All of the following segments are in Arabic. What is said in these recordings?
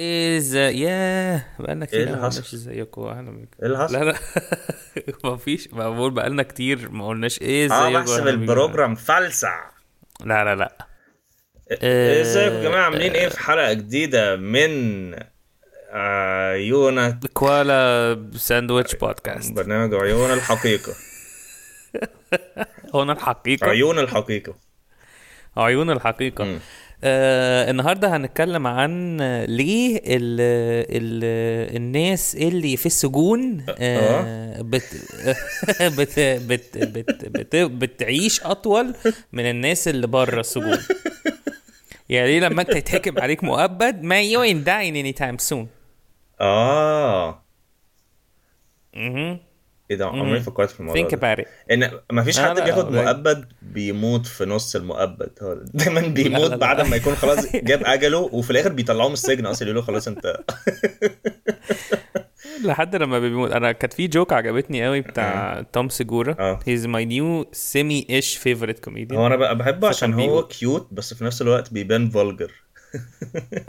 إزاي ياه بقالنا كتير إيه اللي ما حصل؟ قلناش إزيكم أهلا بيكم إيه اللي حصل؟ لا لا ما فيش ما بقول بقالنا كتير ما قلناش إيه إزيكم آه بحسب. البروجرام فلسع لا لا لا إيه إزيكم يا جماعة عاملين آه. إيه في حلقة جديدة من عيونك كوالا ساندويتش بودكاست برنامج عيون الحقيقة هنا الحقيقة عيون الحقيقة عيون الحقيقة. آه النهارده هنتكلم عن ليه ال ال الناس اللي في السجون آه. بت بت بت بت بت بتعيش أطول من الناس اللي بره السجون. يعني لما أنت يتحكم عليك مؤبد ما you ain't dying anytime soon. آه. إيه ده عمري. فكرت في الموضوع think ده. about it. إن ما فيش لا، حد بياخد. مؤبد بيموت في نص المؤبد. هو دايما بيموت لا. بعد ما يكون خلاص جاب أجله وفي الآخر بيطلعوه من السجن أصلا يقولوا له خلاص أنت لحد لما بيموت. أنا كانت في joke عجبتني قوي بتاع توم سيجورا. آه. he's my new semi-ish favorite comedian. هو أنا بقى بحبه عشان هو cute بس في نفس الوقت بيبان vulgar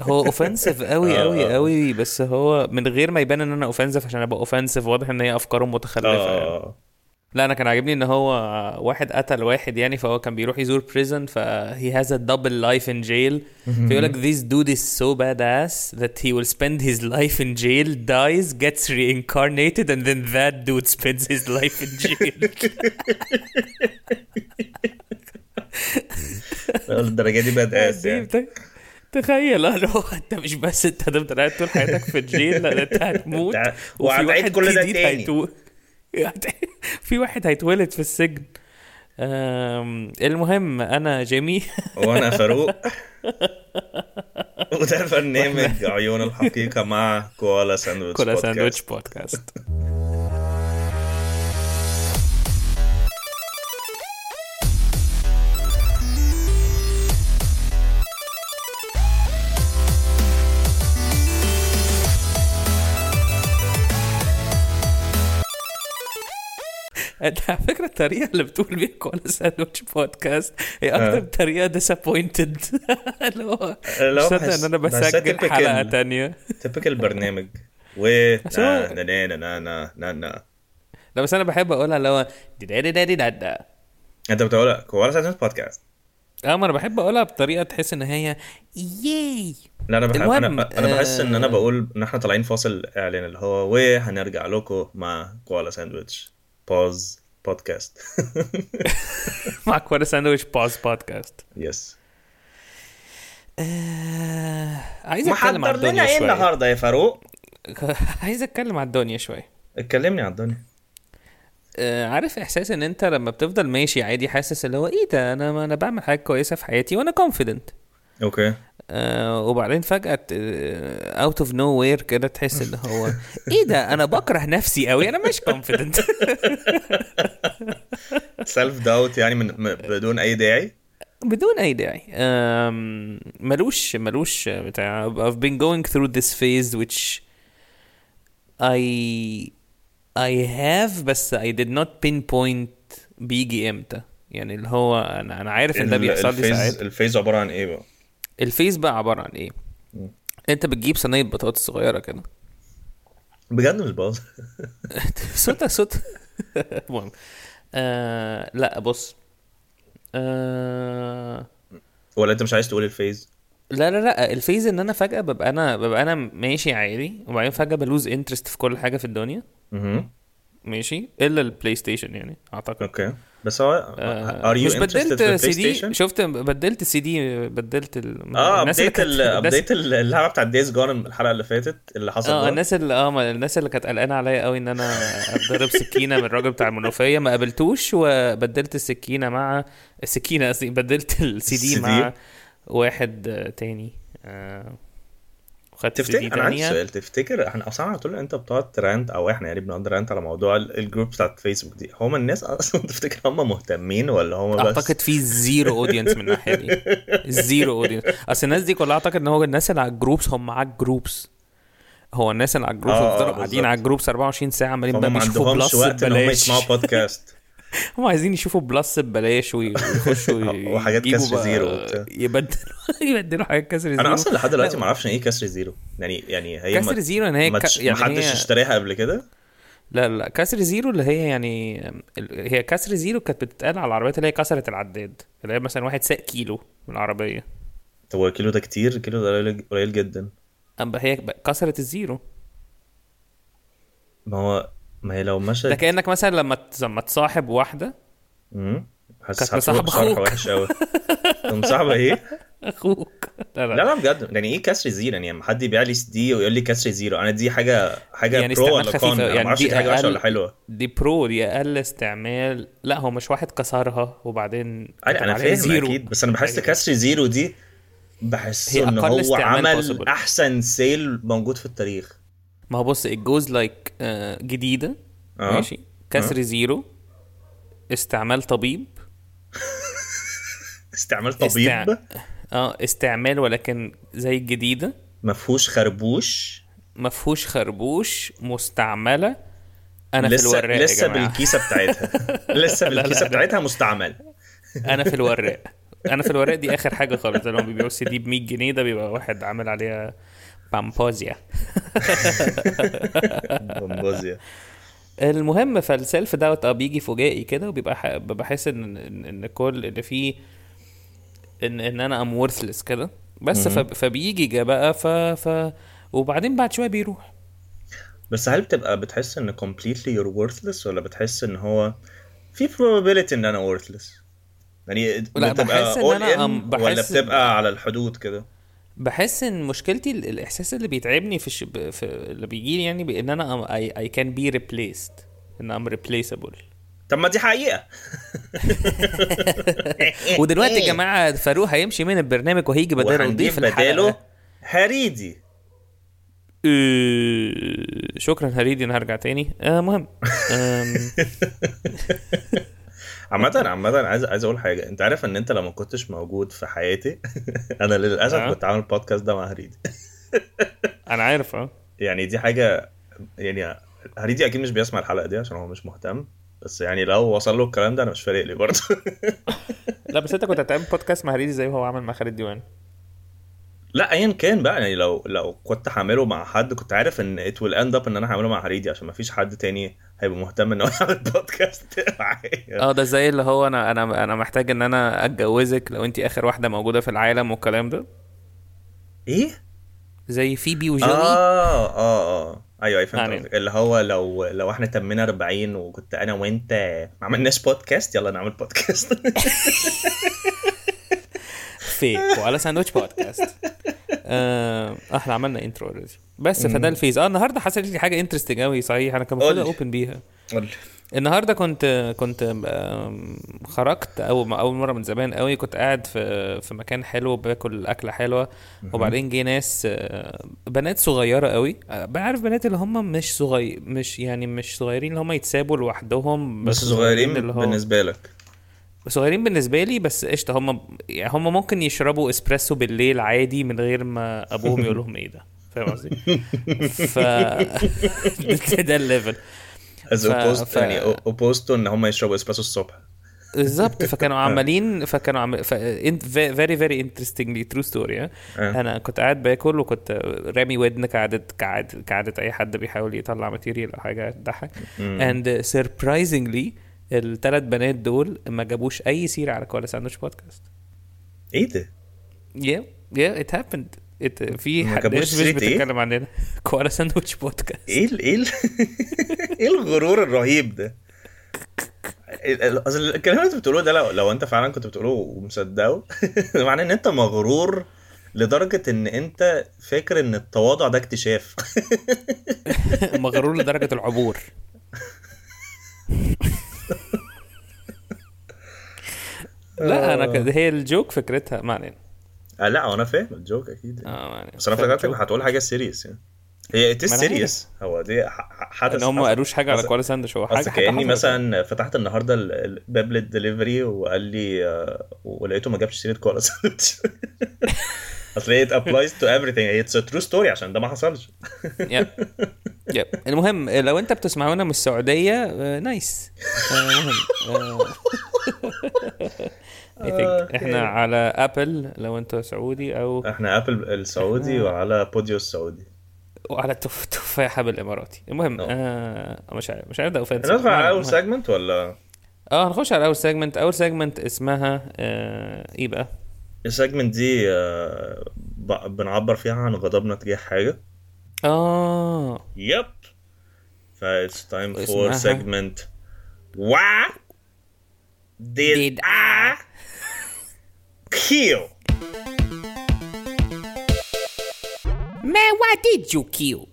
هو offensive قوي آه، قوي آه. قوي بس هو من غير ما يبان إن أنا offensive عشان أبقى offensive واضح إن هي أفكاره متخلفة يعني. آه. لا أنا كان عاجبني إن هو واحد قتل واحد يعني فهو كان بيروح يزور prison ف he has a double life in jail. فيقول لك this dude is so badass that he will spend his life in jail dies gets reincarnated and then that dude spends his life in jail. الدرجة دي badass يعني. بت- تخيل لو أنت مش بس أنت هتفضل قاعد طول حياتك في ال jail لا أنت هتموت وفي واحد كل ده تاني. هيتو... في واحد هيتولد في السجن. المهم أنا جيمي وأنا فاروق وده برنامج عيون الحقيقة مع كوالا ساندويتش بودكاست. ساندويتش بودكاست أنت على فكرة الطريقة اللي بتقول بيها كوالا ساندويتش بودكاست هي أكتر آه. طريقة disappointed اللي هو مصدق إن أنا بسجل حلقة تانية. typical برنامج. و نا نا نا نا نا نا لا بس أنا بحب أقولها اللي هو أنت بتقول كوالا ساندويتش بودكاست. آه ما أنا بحب أقولها بطريقة تحس إن هي yay. لا أنا بحب أنا أنا بحس إن أنا آه، بقول إن إحنا طالعين فاصل إعلان اللي هو وهنرجع لكم مع كوالا ساندويتش pause بودكاست مع كوالا ساندويتش pause بودكاست yes. عايز اتكلم عن الدنيا إيه شوية النهارده يا فاروق؟ عايز اتكلم عن الدنيا شوية اتكلمني عن الدنيا. آه عارف إحساس إن أنت لما بتفضل ماشي عادي حاسس اللي هو إيه ده؟ أنا أنا بعمل حاجة كويسة في حياتي وأنا confident okay آه وبعدين فجأة out of nowhere كده تحس اللي هو إيه ده؟ أنا بكره نفسي قوي أنا مش confident self doubt يعني من بدون أي داعي؟ بدون أي داعي. ملوش ملوش بتاع I've been going through this phase which I I have بس I did not pinpoint بيجي إمتى يعني اللي هو أنا أنا عارف إن ده بيحصل لي ساعات. ال phase عبارة عن إيه بقى؟ ال phase بقى عبارة عن إيه. أنت بتجيب صينية بطاطس صغيرة كده. بجد مش باظ صوتك صوت. المهم. آه لا بص. آه ولا أنت مش عايز تقول ال phase لا لا لا. ال phase إن أنا فجأة ببقى أنا ببقى أنا ماشي عادي وبعدين فجأة ب lose interest في كل حاجة في الدنيا. ماشي. إلا ال PlayStation يعني أعتقد. okay. بس هو آه are you مش بدلت سي دي شفت بدلت سي دي بدلت ال... آه الناس update update ال- اللعبة بتاعت Days Gone الحلقة اللي فاتت اللي حصل آه. الناس اللي آه الناس اللي كانت قلقانة عليا قوي إن أنا اتضرب سكينة من الراجل بتاع المنوفية ما قابلتوش وبدلت السكينة مع السكينة قصدي بدلت السي دي مع؟ واحد آه، تاني آه وخدت تفتكر؟ أنا عندي سؤال تفتكر إحنا أصلا على طول أنت بتقعد ت rant أو إحنا يعني بنقعد rant على موضوع ال- ال group بتاعت فيسبوك دي هم الناس أصلا تفتكر هم مهتمين ولا هم بس؟ أعتقد في zero audience من الناحية دي. zero audience أصل الناس دي كلها أعتقد إن هو الناس اللي على ال groups هم على ال groups. هو الناس اللي على ال groups آه، بيفضلوا قاعدين. على ال groups 24 ساعة عمالين بقى بيشوفوا plus وقت إن هم ببلاش يسمعوا بودكاست هم عايزين يشوفوا plus ببلاش ويخشوا وحاجات كسر زيرو وبتاع. يبدلوا يبدلوا حاجات كسر زيرو. أنا أصلا لحد دلوقتي ما أعرفش إيه كسر زيرو. يعني يعني هي كسر زيرو إن هي ما ك- يعني حدش هي- اشتراها قبل كده؟ لا لا كسر زيرو اللي هي يعني هي كسر زيرو كانت بتتقال على العربيات اللي هي كسرت العداد. اللي هي مثلا واحد ساق كيلو من العربية. طب هو الكيلو ده كتير؟ الكيلو ده قليل- جدا. أما هي كسرت الزيرو. ما هو ما هي لو مشت ده كأنك مثلا لما لما تصاحب واحدة. مم. حاسس كانت بصراحة أخوك. وحش قوي طب مصاحبة إيه؟ أخوك. لا لا. لا بجد. يعني إيه كسر زيرو؟ يعني لما حد يبيع لي دي ويقول لي كسر زيرو أنا دي حاجة حاجة يعني pro ولا con يعني ما أعرفش دي وحشة أقل- ولا حلوة. دي pro دي أقل استعمال. لا هو مش واحد كسرها وبعدين أنا فاهم أكيد بس أنا بحس حاجة. كسر زيرو دي بحس إن هو عمل possible. أحسن سيل موجود في التاريخ. ما هو بص الجوز لايك جديدة آه. ماشي؟ كسر زيرو استعمال طبيب. استعمال استع- طبيب آه استعمال ولكن زي الجديدة. ما فيهوش خربوش؟ ما فيهوش خربوش مستعملة. أنا في لسه الوراق يا لسه جماعة. بالكيسة بتاعتها. لسه لا، بالكيسة لا. بتاعتها مستعمل أنا في الوراق. أنا في الوراق دي آخر حاجة خالص. لما بيبيعوا السي دي ب 100 جنيه ده بيبقى واحد عامل عليها بامبوزيا. بومبوزيا المهم فال self doubt آه بيجي فجائي كده وبيبقى. بحس إن إن كل اللي فيه إن إن أنا I'm worthless كده. بس. فبيجي بقى ف... ف وبعدين بعد شوية بيروح. بس هل بتبقى بتحس إن completely you're worthless ولا بتحس إن هو في probability إن أنا worthless يعني لا، بتبقى بحس أنا in أم- ولا بحس- بتبقى على الحدود كده؟ بحس إن مشكلتي ال- الإحساس اللي بيتعبني في, الش... في اللي بيجي لي يعني بان أنا I can be replaced إن I'm replaceable طب ما دي حقيقة. ودلوقتي يا جماعة فاروق هيمشي من البرنامج وهيجي بداله وهنجيب يضيف بداله هريدي. إيه، شكرا هريدي أنا هرجع تاني. آه مهم. عامة عامة عايز عايز أقول حاجة. أنت عارف إن أنت لو ما كنتش موجود في حياتي أنا للأسف آه. كنت عامل البودكاست ده مع هريدي. أنا عارف آه. يعني دي حاجة يعني هريدي أكيد مش بيسمع الحلقة دي عشان هو مش مهتم. بس يعني لو وصل له الكلام ده أنا مش فارق لي برضه. لا بس أنت كنت هتعمل بودكاست مع هريدي زي ما هو عمل مع خالد ديوان. لا ايا كان بقى يعني لو لو كنت هعمله مع حد كنت عارف إن it will end up إن أنا هعمله مع هريدي عشان ما فيش حد تاني هيبقى مهتم إن هو يعمل بودكاست معايا آه ده زي اللي هو أنا أنا أنا محتاج إن أنا أتجوزك لو انت آخر واحدة موجودة في العالم والكلام ده إيه؟ زي فيبي وجوي آه آه آه أيوه أيوه فهمت يعني. قصدك. اللي هو لو لو إحنا تمينا 40 وكنت أنا وأنت ما عملناش بودكاست يلا نعمل بودكاست في كوالا ساندوتش بودكاست. آه إحنا عملنا intro already بس فده ال phase آه النهارده حصلت لي حاجة interesting قوي صحيح. أنا كان المفروض. open بيها. قول. النهارده كنت كنت خرجت اول أول مرة من زمان قوي كنت قاعد في في مكان حلو باكل أكلة حلوة. وبعدين جه ناس آه، بنات صغيرة قوي آه، بعرف بنات اللي هم مش صغير مش يعني مش صغيرين اللي هم يتسابوا لوحدهم بس صغيرين اللي هو بالنسبة لك. صغيرين بالنسبة لي بس قشطة هم يعني هم ممكن يشربوا إسبريسو بالليل عادي من غير ما أبوهم يقول لهم إيه ده. فاهم قصدي؟ ف ده ال level. Opposed ف- يعني to إن هم يشربوا إسبريسو الصبح. بالظبط. فكانوا عمالين فكانوا عم ف... very very interestingly true story آه. أنا كنت قاعد باكل وكنت رامي ودن كعادة كعادة كعادة أي حد بيحاول يطلع material أو حاجة تضحك. And surprisingly الثلاث بنات دول ما جابوش أي سيرة على كوالا ساندوتش بودكاست إيه ده؟ yeah yeah it happened في حد مش إيه؟ بتتكلم عننا كوالا ساندوتش بودكاست إيه ال إيه ال إيه الغرور الرهيب ده؟ أصل الكلام اللي أنت بتقوله ده لو, لو أنت فعلا كنت بتقوله ومصدقه معناه إن أنت مغرور لدرجة إن أنت فاكر إن التواضع ده اكتشاف مغرور لدرجة العبور لا أنا كده هي ال joke فكرتها ما علينا آه لا أنا فاهم ال joke أكيد يعني. آه علينا بس أنا فكرتك. هتقول حاجة serious يعني هي it's serious هو دي حدث إن هم ما. قالوش حاجة على كوالا ساندوتش هو حاجة حاجة كأني. مثلا فتحت النهارده ال- الباب للدليفري وقال لي آه، ولقيته ما جابش سيرة كولا ساندوتش اصل هي applies to everything. A true story عشان ده ما حصلش. Yeah. Yep. المهم لو انت بتسمعونا من السعودية آه، nice آه، مهم آه، I think إحنا على Apple لو انت سعودي أو إحنا Apple السعودي وعلى بوديو السعودي. وعلى تف... تفاحه بالاماراتي المهم آه مش عارف مش عارف ده offense ندخل على اول segment ولا؟ آه هنخش على اول segment اول segment اسمها آه إيه بقى؟ السيجمنت دي آه، ب- بنعبر فيها عن غضبنا تجاه حاجة. آه. يب. ف it's time for اسمها؟ segment Why did, Did I kill Man, why did you kill?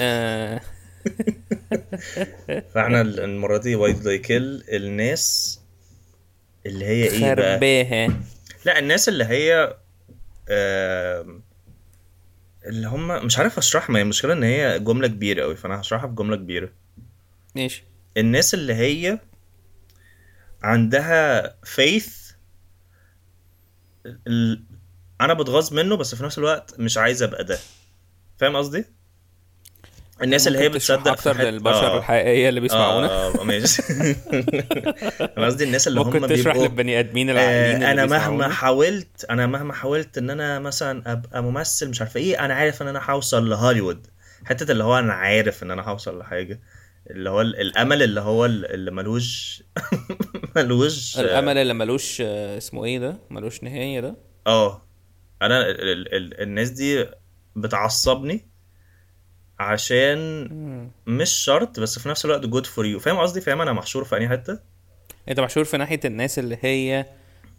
آه. فإحنا ال- المرة دي why did I kill الناس؟ اللي هي إيه بقى؟ خرباها. لا الناس اللي هي اللي هم مش عارف أشرحها ما هي المشكلة إن هي جملة كبيرة قوي فأنا هشرحها في جملة كبيرة. ماشي. الناس اللي هي عندها faith ال... أنا بتغاظ منه بس في نفس الوقت مش عايز أبقى ده. فاهم قصدي؟ الناس اللي هي بتصدق أكتر للبشر آه. الحقيقية اللي بيسمعونا؟ آه آه، ماشي. أنا قصدي الناس اللي هم ممكن تشرح للبني آدمين العاقلين آه أنا مهما. حاولت أنا مهما حاولت إن أنا مثلا أبقى ممثل مش عارف إيه أنا عارف إن أنا هوصل لهوليوود. حتة اللي هو أنا عارف إن أنا هوصل لحاجة. اللي هو ال- الأمل اللي هو ال- اللي ملوش ملوش الأمل اللي ملوش آه، اسمه إيه ده؟ ملوش نهاية ده؟ آه. أنا ال ال ال الناس دي بتعصبني عشان مش شرط بس في نفس الوقت good for you فاهم قصدي؟ فاهم أنا محشور في أنهي حتة؟ أنت محشور في ناحية الناس اللي هي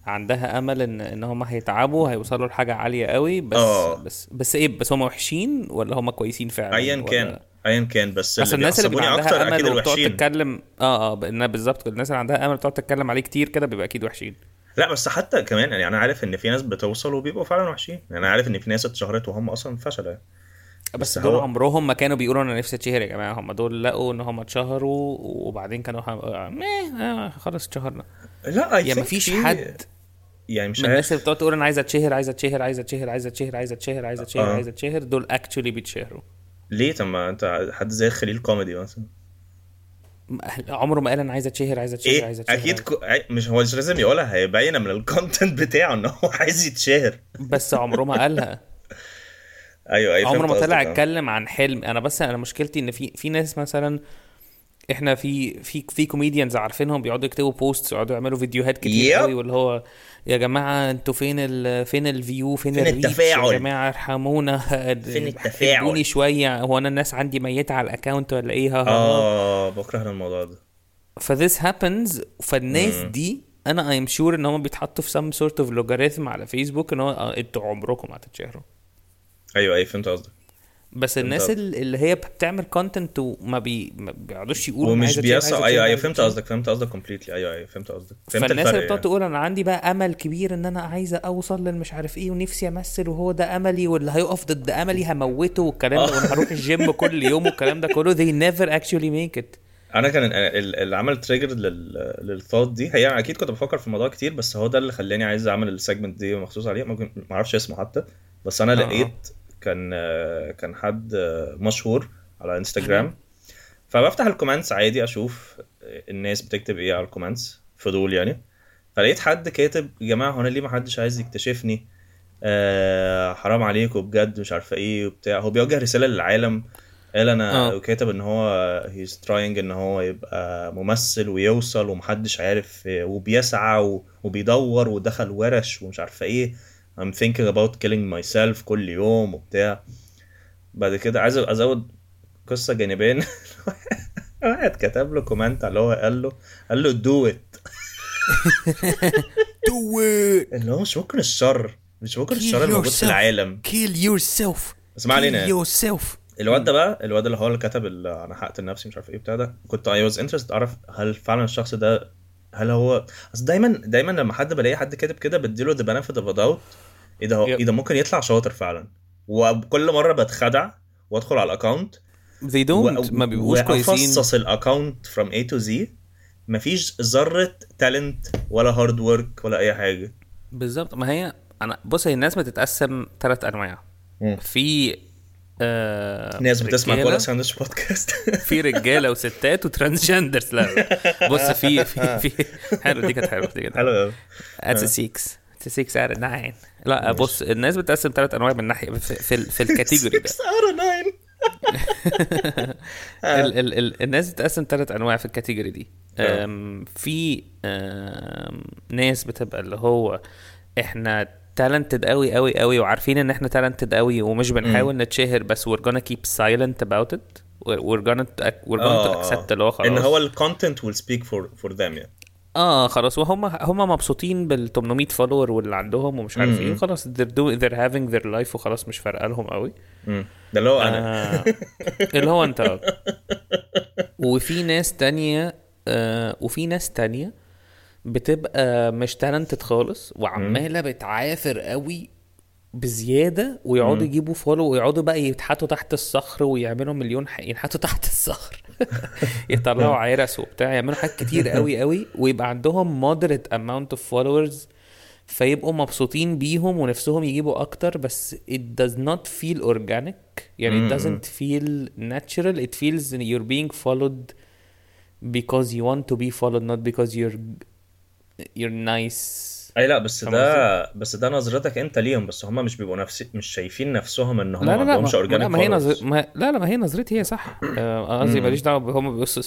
عندها أمل ان إن هم هيتعبوا هيوصلوا لحاجة عالية قوي بس آه. بس بس إيه؟ بس هم وحشين ولا هم كويسين فعلا؟ ايا كان ايا كان بس اللي الناس اللي بيبقى عندها أكتر أكيد أمل وبتقعد تتكلم آه آه بالظبط الناس اللي عندها أمل بتقعد تتكلم عليه كتير كده بيبقى أكيد وحشين. لا بس حتى كمان يعني أنا عارف إن في ناس بتوصل وبيبقوا فعلا وحشين. يعني أنا عارف إن في ناس اتشهرت وهم أصلا فشلوا يعني بس, دول هو- عمرهم ما كانوا بيقولوا أنا نفسي أتشهر يا جماعة. هم دول لقوا إن هم اتشهروا وبعدين كانوا هم... meh، آه خلاص اتشهرنا. لا يعني مفيش في- حد يعني مش من الناس اللي بتقعد تقول أنا عايز أتشهر عايز أتشهر عايز أتشهر عايز أتشهر عايز أتشهر عايز أتشهر آه. عايز أتشهر دول actually بيتشهروا. ليه؟ طب ما أنت حد زي خليل كوميدي مثلا. عمره ما قال أنا عايز أتشهر عايز أتشهر إيه؟ عايز أتشهر. أكيد كو... مش هو مش لازم يقولها هيبين من ال content بتاعه إن هو عايز يتشهر. بس عمره ما قالها. أيوه أيوه عمره ما طلع آه. اتكلم عن حلم. أنا بس أنا مشكلتي إن في في ناس مثلا إحنا في في في comedians عارفينهم بيقعدوا يكتبوا posts ويقعدوا يعملوا فيديوهات كتير. قوي واللي هو يا جماعة أنتوا فين ال فين ال view فين, فين التفاعل؟ يا جماعة ارحمونا. فين التفاعل؟ شوية. هو أنا الناس عندي ميتة على ال account ولا إيه؟ آه بكره الموضوع ده. ف this happens فالناس دي أنا I'm sure إن هم بيتحطوا في some sort of logarithm على فيسبوك إن هو آه، أنتوا عمركم هتتشهروا. أيوه أيوه فهمت قصدك. بس الناس اللي هي بتعمل content وما بي ما بيقعدوش يقولوا ومش أتشهر، أيوه أيوه فهمت. قصدك فهمت قصدك completely أيوه أيوه فهمت قصدك. فهمت فالناس اللي بتقعد يعني. تقول أنا عندي بقى أمل كبير إن أنا عايزة أوصل للمش عارف إيه ونفسي أمثل وهو ده أملي واللي هيقف ضد أملي هموته والكلام ده وأنا هروح الجيم كل يوم والكلام ده كله. They never actually make it. أنا كان ال- ال- اللي عمل trigger لل thought دي. هي أكيد كنت بفكر في الموضوع كتير بس هو ده اللي خلاني عايز أعمل ال segment دي مخصوص عليه. ممكن ما أعرفش اسمه حتى بس أنا. لقيت كان كان حد مشهور على انستجرام فبفتح ال comments عادي أشوف الناس بتكتب إيه على ال comments فضول يعني. فلقيت حد كاتب يا جماعة هو أنا ليه ما حدش عايز يكتشفني؟ آه حرام عليكم بجد مش عارفة إيه وبتاع. هو بيوجه رسالة للعالم. قال أنا آه. وكاتب إن هو he's trying إن هو يبقى ممثل ويوصل ومحدش عارف وبيسعى وبيدور ودخل ورش ومش عارفة إيه. I'm thinking about killing myself كل يوم وبتاع. بعد كده عايز أزود قصة جانبين. واحد كتب له comment على اللي هو قال له قال له do it. Do it. اللي هو مش ممكن الشر. مش ممكن الشر الموجود في yourself. العالم. Kill yourself. بس ما علينا. kill yourself. الواد ده بقى الواد اللي هو اللي كتب أنا هقتل نفسي مش عارف إيه بتاع ده. كنت I was interested أعرف هل فعلا الشخص ده هل هو أصل دايما دايما لما حد بلاقي حد كاتب كده بديله the benefit of doubt إيه ده. إيه ده ممكن يطلع شاطر فعلا. وكل مرة بتخدع وادخل على ال account they don't. ما بيبقوش كويسين. وافصص ال account from A to Z. مفيش ذرة talent ولا hard work ولا أي حاجة. بالظبط. ما هي أنا بص هي الناس بتتقسم ثلاث أنواع. مم. في آه ناس بتسمع. كولا ساندويتش بودكاست. في رجالة وستات و transgenders. لا. لا. بص في في في حلو دي كانت حلوة دي كانت حلو قوي it's 6 it's 6 out 9 لا بص الناس بتقسم ثلاث أنواع من ناحية في في, في ال category ده. 6 out of 9 ال ال ال الناس بتقسم ثلاث أنواع في ال category دي. آه. أم، في أم، ناس بتبقى اللي هو إحنا talented قوي قوي قوي وعارفين إن إحنا talented قوي ومش بنحاول نتشهر بس we're gonna keep silent about it. we're we're gonna we're going to accept اللي هو خلاص. إن هو ال content will speak for for them يعني. آه خلاص. وهم هم مبسوطين بال 800 follower واللي عندهم ومش عارف إيه. خلاص they're doing they're having their life وخلاص مش فارقة لهم قوي. ده اللي هو أنا. آه اللي هو أنت. وفي ناس تانية آه وفي ناس تانية بتبقى مش talented خالص وعمالة بتعافر قوي بزيادة ويقعدوا يجيبوا follow ويقعدوا بقى يتحطوا تحت الصخر ويعملوا مليون ح... ينحطوا تحت الصخر. يطلعوا عرس وبتاع يعملوا حاجات كتير قوي قوي ويبقى عندهم moderate amount of followers فيبقوا مبسوطين بيهم ونفسهم يجيبوا أكتر بس it does not feel organic. يعني it doesn't feel natural. It feels you're being followed because you want to be followed not because you're you're nice. أي لا بس ده بس ده نظرتك أنت ليهم بس هم مش بيبقوا نفس مش شايفين نفسهم إن هم لا ما لا لا عندهمش ما, اورجانيك لا ما هي نظر... ما... لا لا ما هي نظرتي هي صح. آه، قصدي ماليش دعوة هم بيبصوا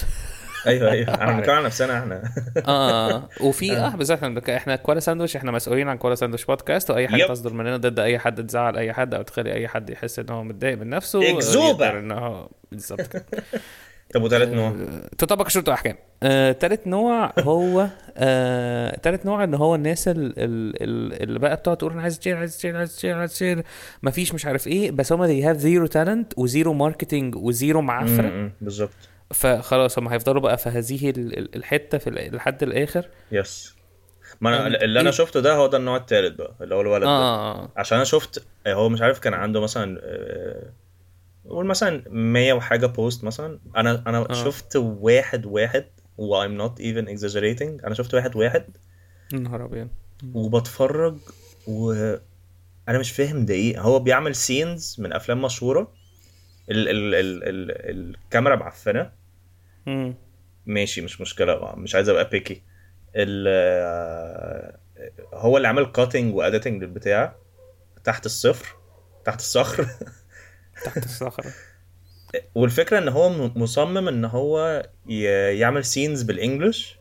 أيوه أيوه. إحنا بنتكلم عن نفسنا إحنا. آه وفي آه. بس إحنا إحنا كولا ساندويتش إحنا مسؤولين عن كولا ساندويتش بودكاست وأي حاجة. تصدر مننا ضد أي حد تزعل أي حد أو تخلي أي حد يحس إن هو متضايق من نفسه إكذوبة. يقدر إن هو بالظبط كده. طب وثالث نوع. آه، تطبق شروط واحكام آه، تالت نوع هو آه، تالت نوع إن هو الناس ال- ال- ال- اللي بقى بتقعد تقول أنا عايز تشير عايز تشير عايز تشير عايز تشير مفيش مش عارف إيه بس هم they have zero talent و zero marketing و zero معافرة. م- م- بالظبط. فخلاص هم هيفضلوا بقى في هذه ال- ال- الحتة في لحد الآخر. yes ما أنا ال- اللي أنا؟ شفته ده هو ده النوع الثالث بقى اللي هو الولد ده. آه. عشان أنا شفت هو مش عارف كان عنده مثلا آه، قول مثلا 100 وحاجة post مثلا. أنا أنا آه. شفت واحد واحد و I'm not even exaggerating. أنا شفت واحد واحد. نهار أبيض. وبتفرج و أنا مش فاهم ده إيه. هو بيعمل scenes من أفلام مشهورة. ال ال ال ال الكاميرا معفنة. ماشي مش مشكلة. مش عايز أبقى picky ال هو اللي عامل cutting و editing للبتاع تحت الصفر تحت الصخر. تحت الصخرة. والفكرة إن هو مصمم إن هو يعمل سينز بالإنجلش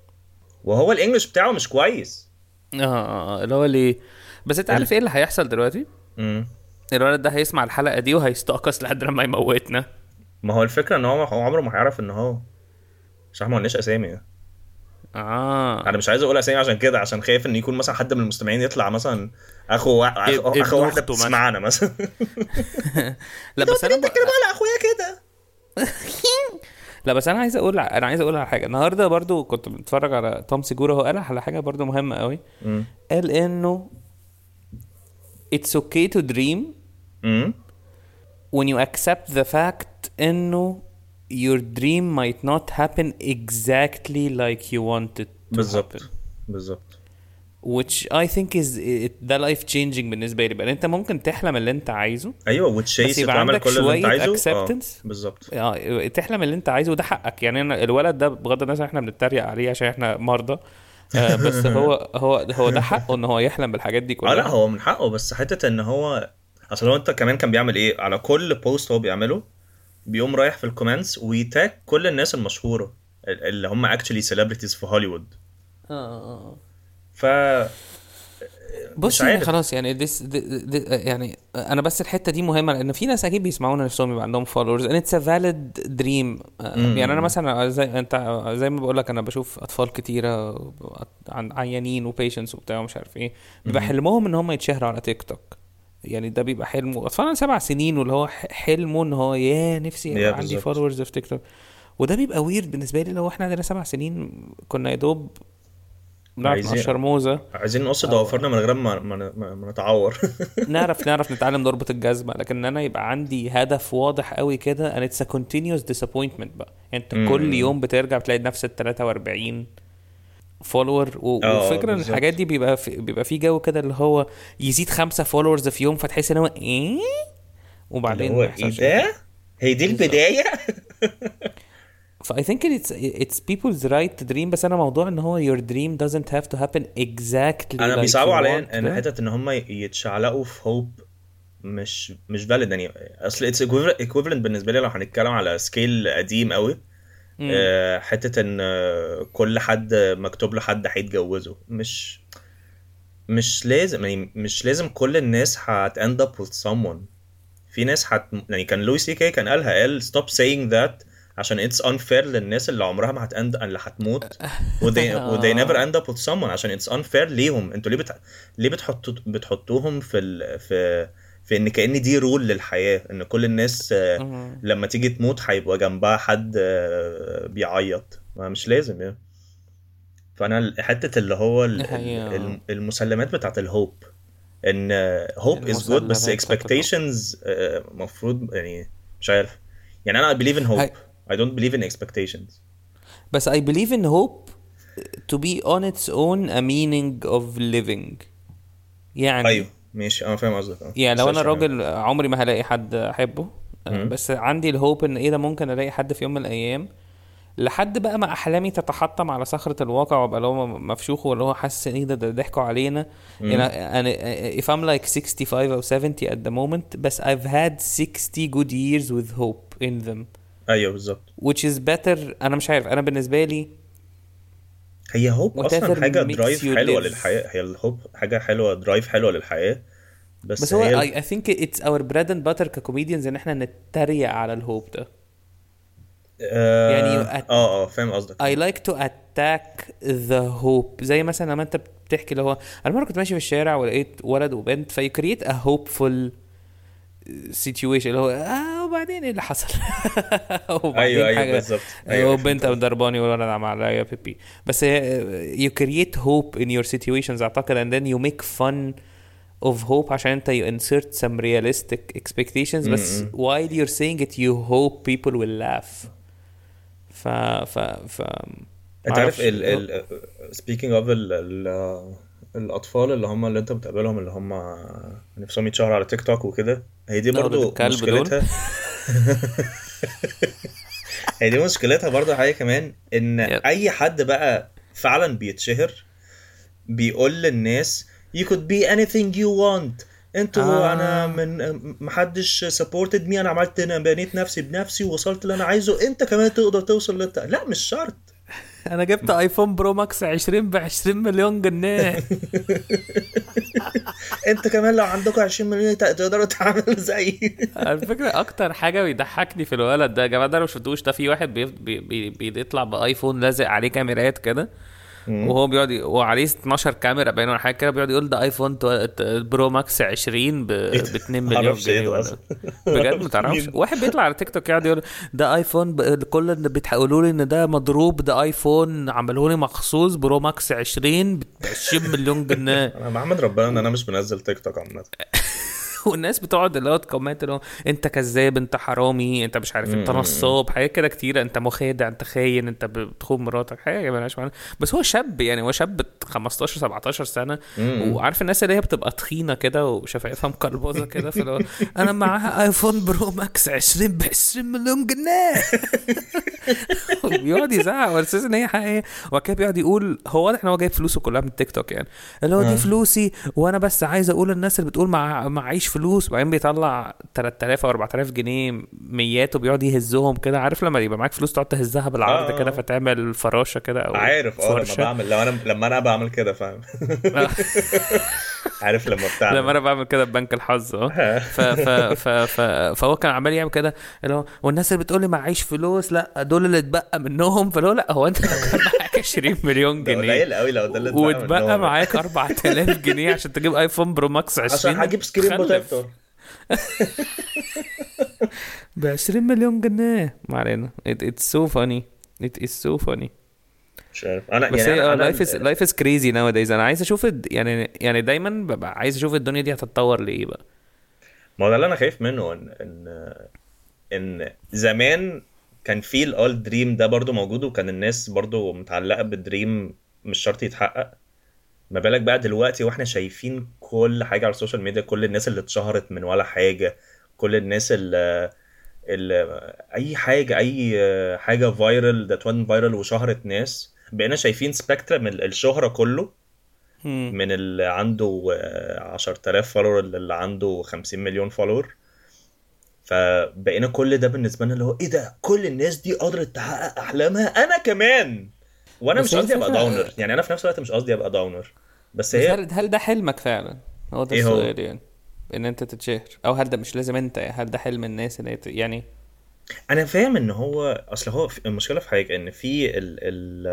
وهو الإنجلش بتاعه مش كويس. آه آه اللي هو ليه؟ بس أنت عارف إيه اللي هيحصل دلوقتي؟ امم الولد ده هيسمع الحلقة دي وهيستقص لحد لما يموتنا. ما هو الفكرة إن هو هو عمره ما هيعرف إن هو مش إحنا ما قلناش أسامي. آه. أنا مش عايز أقول أسامي عشان كده عشان خايف إن يكون مثلا حد من المستمعين يطلع مثلا أخو. اخو, أخو واحدة. بتسمعنا مثلا. لا بس أنا ب... كده بقى على أخويا كده. لا بس أنا عايز أقول أنا عايز أقول على حاجة. النهارده برضو كنت بتفرج على توم سيجورا هو قال على حاجة برضو مهمة قوي. قال إنه it's okay to dream امم when you accept the fact إنه your dream might not happen exactly like you want it to بالظبط happen. بالظبط which I think is it, ده life changing بالنسبة لي. بقى انت ممكن تحلم اللي انت عايزه أيوه وتشيس وتعمل كل اللي انت عايزه؟ آه، acceptance. بالظبط آه تحلم اللي انت عايزه وده حقك. يعني أنا الولد ده بغض النظر إحنا بنتريق عليه عشان إحنا مرضى. آه بس هو هو هو ده حقه إن هو يحلم بالحاجات دي كلها. آه لا هو من حقه بس حتة إن هو أصل هو أنت كمان كان بيعمل إيه؟ على كل post هو بيعمله بيقوم رايح في ال comments وي tag كل الناس المشهورة اللي هم actually celebrities في هوليوود. آه آه ف بص مش يعني. خلاص يعني this دي دي يعني أنا بس الحتة دي مهمة لأن في ناس أكيد بيسمعونا نفسهم يبقى عندهم followers a valid dream. آه، مم. يعني أنا مثلا زي أنت زي ما بقول لك أنا بشوف أطفال كتيرة عن عيانين و patients وبتاع ومش عارف إيه بيبقى حلمهم إن هم يتشهروا على تيك توك يعني ده بيبقى حلمه. اطفال سبع سنين واللي هو حلمه إن هو يا نفسي يا يبقى عندي. followers في تيك توك وده بيبقى weird بالنسبة لي لو إحنا عندنا سبع سنين كنا يا دوب عايزين- نقشر موزة. عايزين نقص ضوافرنا من غير ما ما, نتعور. نعرف نعرف نتعلم نربط الجزمة. لكن أنا يبقى عندي هدف واضح قوي كده and it's a continuous disappointment بقى. يعني أنت. كل يوم بترجع بتلاقي نفس ال 43 follower آه، والفكرة إن. الحاجات دي بيبقى في بيبقى في جو كده اللي هو يزيد خمسة followers في يوم فتحس إن هو إيه وبعدين هو إيه ده هي دي. البداية ف I think it's it's people's right to dream بس أنا موضوع إن هو your dream doesn't have to happen exactly أنا like بيصعبوا عليا إن. حتة إن هم يتشعلقوا في hope مش مش valid يعني أصل it's equivalent بالنسبة لي لو هنتكلم على scale قديم قوي. آه، حتة إن آه، كل حد مكتوب له حد هيتجوزه. مش مش لازم يعني مش لازم كل الناس هت end up with someone. في ناس هت يعني كان لوي سي كي كان قالها قال stop saying that عشان it's unfair للناس اللي عمرها ما هت end اللي هتموت. و they, و they never end up with someone عشان it's unfair ليهم. أنتوا ليه بت... ليه بتحطوا بتحطوهم في ال... في في إن كأن دي rule للحياة إن كل الناس آه،. لما تيجي تموت هيبقى جنبها حد آه، بيعيط. ما مش لازم يعني. فأنا حتة اللي هو المسلمات بتاعت ال hope إن hope is good بس بتاعت expectations آه، يعني مش عارف. يعني أنا believe in hope. I- I don't believe in expectations. بس I believe in hope to be on its own a meaning of living. يعني أيوه. ماشي أنا فاهم قصدك أه. يعني لو أنا راجل عمري ما هلاقي حد أحبه مم. بس عندي ال hope إن إيه ده ممكن ألاقي حد في يوم من الأيام لحد بقى ما أحلامي تتحطم على صخرة الواقع وأبقى اللي هو مفشوخ واللي هو حاسس إن إيه ده ده ضحكوا علينا. يعني أنا if I'm like 65 أو 70 at the moment بس I've had 60 good years with hope in them. أيوه بالظبط. Which is better أنا مش عارف أنا بالنسبة لي هي hope أصلا حاجة drive حلوة live. للحياة. هي ال hope حاجة حلوة drive حلوة للحياة. بس, بس هو I think it's our bread and butter ك comedians إن إحنا نتريق على ال hope ده. آه يعني آه أت- آه فاهم قصدك. I like to attack the hope. زي مثلا لما أنت بتحكي اللي هو أنا مرة كنت ماشي في الشارع ولقيت ولد وبنت في create a hopeful situation اللي هو آه وبعدين إيه اللي حصل؟ أيوه أيوه بالظبط. أيوه. وبنت ضرباني والولد عم عليا بيبي بس you create hope in your situations أعتقد and then you make fun of hope عشان أنت you insert some realistic expectations. بس while you're saying it you hope people will laugh. ف ف ف أنت عارف. ال ال speaking of ال ال الأطفال اللي هم اللي أنت بتقابلهم اللي هم نفسهم يتشهروا على تيك توك وكده هي دي الكلب مشكلتها هي دي مشكلتها برضو حاجة كمان إن. أي حد بقى فعلا بيتشهر بيقول للناس you could be anything you want أنتوا آه. آه. أنا من محدش سبورتد مي أنا عملت أنا بنيت نفسي بنفسي ووصلت اللي أنا عايزه أنت كمان تقدر توصل للت... لا مش شرط أنا جبت ايفون برو ماكس 20 ب 20 مليون جنيه. أنت كمان لو عندكم 20 مليون تقدروا تعملوا زيي. على فكرة أكتر حاجة بيضحكني في الولد ده يا جماعة ده لو شفتوش ده في واحد بي بي بي بيطلع بآيفون لازق عليه كاميرات كده. وهو بيقعد وعليه 12 كاميرا باين ولا حاجة كده بيقعد يقول ده ايفون برو ماكس 20 ب 2 مليون إيه جنيه. بجد ما تعرفش. واحد بيطلع على تيك توك يقعد يقول ده ايفون ب... كل اللي بتقولوا لي إن ده مضروب ده ايفون عملوه لي مخصوص برو ماكس 20 ب 20 مليون جنيه. أنا بحمد ربنا إن أنا مش بنزل تيك توك عامة. والناس بتقعد اللي هو ت comment اللي هو انت كذاب انت حرامي انت مش عارف انت. نصاب حاجات كده كتيرة انت مخادع انت خاين انت بتخون مراتك حاجة مالهاش معنى بس هو شاب يعني هو شاب 15 17 سنة. وعارف الناس اللي هي بتبقى تخينة كده وشفايفها مقلبوزه كده فاللي هو أنا معاها iPhone Pro Max 20 ب 20 مليون جنيه وبيقعد يزعق على أساس إن هي حقيقيه وبعد كده بيقعد يقول هو واضح إن هو جايب فلوسه كلها من التيك توك يعني اللي هو آه. دي فلوسي وأنا بس عايز أقول للناس اللي بتقول مع معيش فلوس وبعدين بيطلع 3000 أو 4000 جنيه ميات وبيقعد يهزهم كده عارف لما يبقى معاك فلوس تقعد تهزها بالعرض آه. كده فتعمل فراشه كده أو عارف آه لما. بعمل لو أنا لما أنا بعمل كده فاهم عارف لما بتعمل. لما أنا بعمل كده ببنك الحظ آه فهو كان عمال يعمل كده اللي هو والناس اللي بتقول لي معيش فلوس لا دول اللي اتبقى منهم. فلو لا هو أنت كان معاك 20 مليون جنيه قليل قوي لو ده اللي اتبقى واتبقى. معاك 4000 جنيه عشان تجيب iPhone Pro Max 20 عشان هجيب screen. protector ب 20 مليون جنيه. ما علينا. So funny. It is so funny. مش عارف. أنا بس يعني هي أنا, life is life is crazy nowadays أنا عايز أشوف الد- يعني يعني دايما ببقى عايز أشوف الدنيا دي هتتطور لإيه بقى. ما هو ده اللي أنا خايف منه ان ان إن زمان كان في الأول dream ده برضو موجود وكان الناس برضو متعلقة بال dream مش شرط يتحقق. ما بالك بقى دلوقتي وإحنا شايفين كل حاجة على ال social media كل الناس اللي اتشهرت من ولا حاجة كل الناس اللي, اللي أي حاجة أي حاجة viral that went viral وشهرت ناس. بقينا شايفين spectrum الشهرة كله. من اللي عنده 10000 follower اللي عنده 50 مليون follower فبقينا كل ده بالنسبة لنا اللي هو إيه ده؟ كل الناس دي قدرت تحقق أحلامها. أنا كمان! وأنا مش قصدي أبقى downer يعني أنا في نفس الوقت مش قصدي أبقى downer بس بس هي هل ده حلمك فعلا؟ هو ده إيه؟ السؤال يعني إن أنت تتشهر. أو هل ده مش لازم أنت هل ده حلم الناس إن يعني أنا فاهم إن هو أصل هو في- المشكلة في حاجة إن في ال ال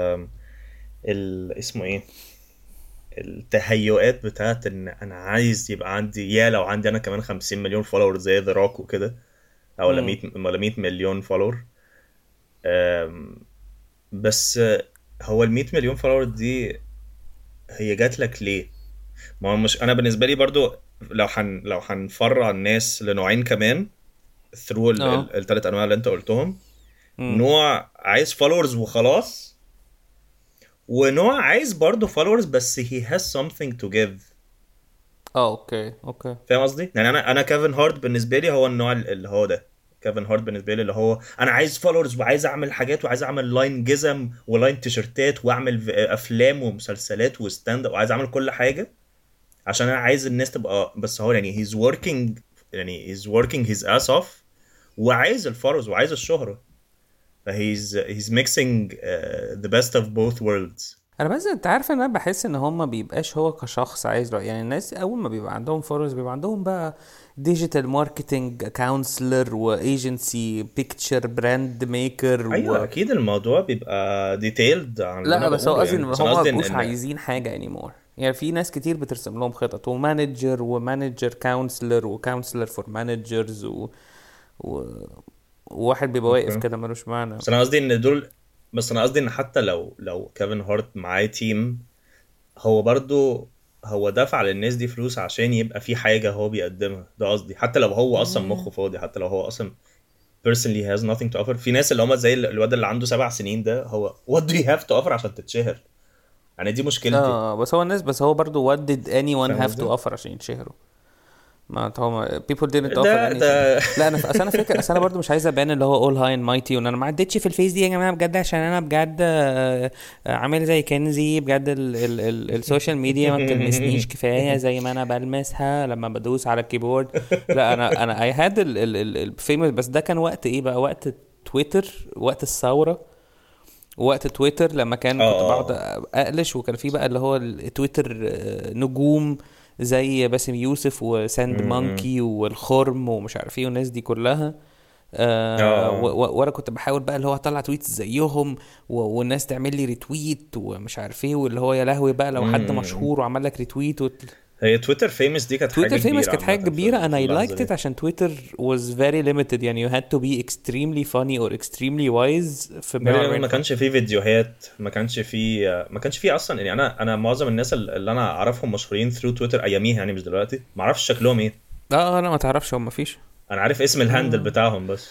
ال اسمه إيه التهيؤات بتاعت إن أنا عايز يبقى عندي يا لو عندي أنا كمان 50 مليون follower زي The Rock وكده أو ولا مم. 100 ولا 100 مليون follower أم، بس هو ال 100 مليون follower دي هي جات لك ليه؟ ما هو مش أنا بالنسبة لي برضو لو حن لو هنفرع الناس لنوعين كمان through. الثلاث أنواع اللي أنت قلتهم مم. نوع عايز followers وخلاص ونوع عايز برضه followers بس he has something to give آه okay okay فاهم قصدي؟ يعني أنا أنا كيفن هارت بالنسبة لي هو النوع اللي هو ده كيفن هارت بالنسبة لي اللي هو أنا عايز followers وعايز أعمل حاجات وعايز أعمل line جزم و line تيشرتات وأعمل أفلام ومسلسلات و stand وعايز أعمل كل حاجة عشان أنا عايز الناس تبقى بس هو يعني he's working يعني he's working his ass off وعايز ال followers وعايز الشهرة. ف he's he's mixing uh, the best of both worlds. أنا بس أنت عارف إن أنا بحس إن هم ما بيبقاش هو كشخص عايز رأي. يعني الناس أول ما بيبقى عندهم followers بيبقى عندهم بقى digital marketing counselor و agency picture brand maker أيوه أكيد الموضوع بيبقى detailed عن لا بس هو بقوله قصدي يعني. ان هم إن- عايزين حاجة anymore. يعني في ناس كتير بترسم لهم خطط و manager و manager counselor و counselor for managers و... و... وواحد بيبقى واقف. كده ملوش معنى. بس أنا قصدي إن دول بس أنا قصدي إن حتى لو لو كيفن هارت معاه team هو برضو هو دفع للناس دي فلوس عشان يبقى في حاجة هو بيقدمها. ده قصدي. حتى لو هو أصلا مخه فاضي حتى لو هو أصلا personally has nothing to offer. في ناس اللي هم زي الواد اللي عنده سبع سنين ده هو what do you have to offer عشان تتشهر؟ يعني دي مشكلتي. آه بس هو الناس بس هو برضو what did anyone have to offer عشان يتشهروا؟ ما هو people didn't offer ده anything. ده لا أنا أصل أنا فاكر أصل أنا برضو مش عايز أبان اللي هو all high and mighty وإن أنا ما عدتش في الفيس دي يا جماعة بجد عشان أنا بجد آه، عامل زي كنزي بجد ال- ال- ال- ال social media ما بتلمسنيش. كفاية زي ما أنا بلمسها لما بدوس على ال keyboard. لا أنا أنا I had ال famous بس ده كان وقت إيه بقى؟ وقت تويتر وقت الثورة وقت تويتر لما كان كنت آه. بقعد أقلش وكان في بقى اللي هو التويتر آه، نجوم. زي باسم يوسف و Sand. Monkey والخرم ومش عارف إيه والناس دي كلها آه آه. وأنا كنت بحاول بقى اللي هو أطلع tweets زيهم و- والناس تعمل لي retweet ومش عارف إيه واللي هو يا لهوي بقى لو حد. مشهور وعمل لك retweet وت... هي Twitter famous دي كانت حاجة Twitter famous كانت حاجة كبيرة. أنا I liked. it عشان تويتر was very limited. يعني you had to be extremely funny or extremely wise في ما 140 ما كانش فيه فيديوهات ما كانش فيه ما كانش فيه أصلا. يعني أنا أنا معظم الناس اللي أنا أعرفهم مشهورين through تويتر أياميها يعني مش دلوقتي. ما أعرفش شكلهم إيه. آه لا ما تعرفش هو ما فيش أنا عارف اسم ال handle بتاعهم بس.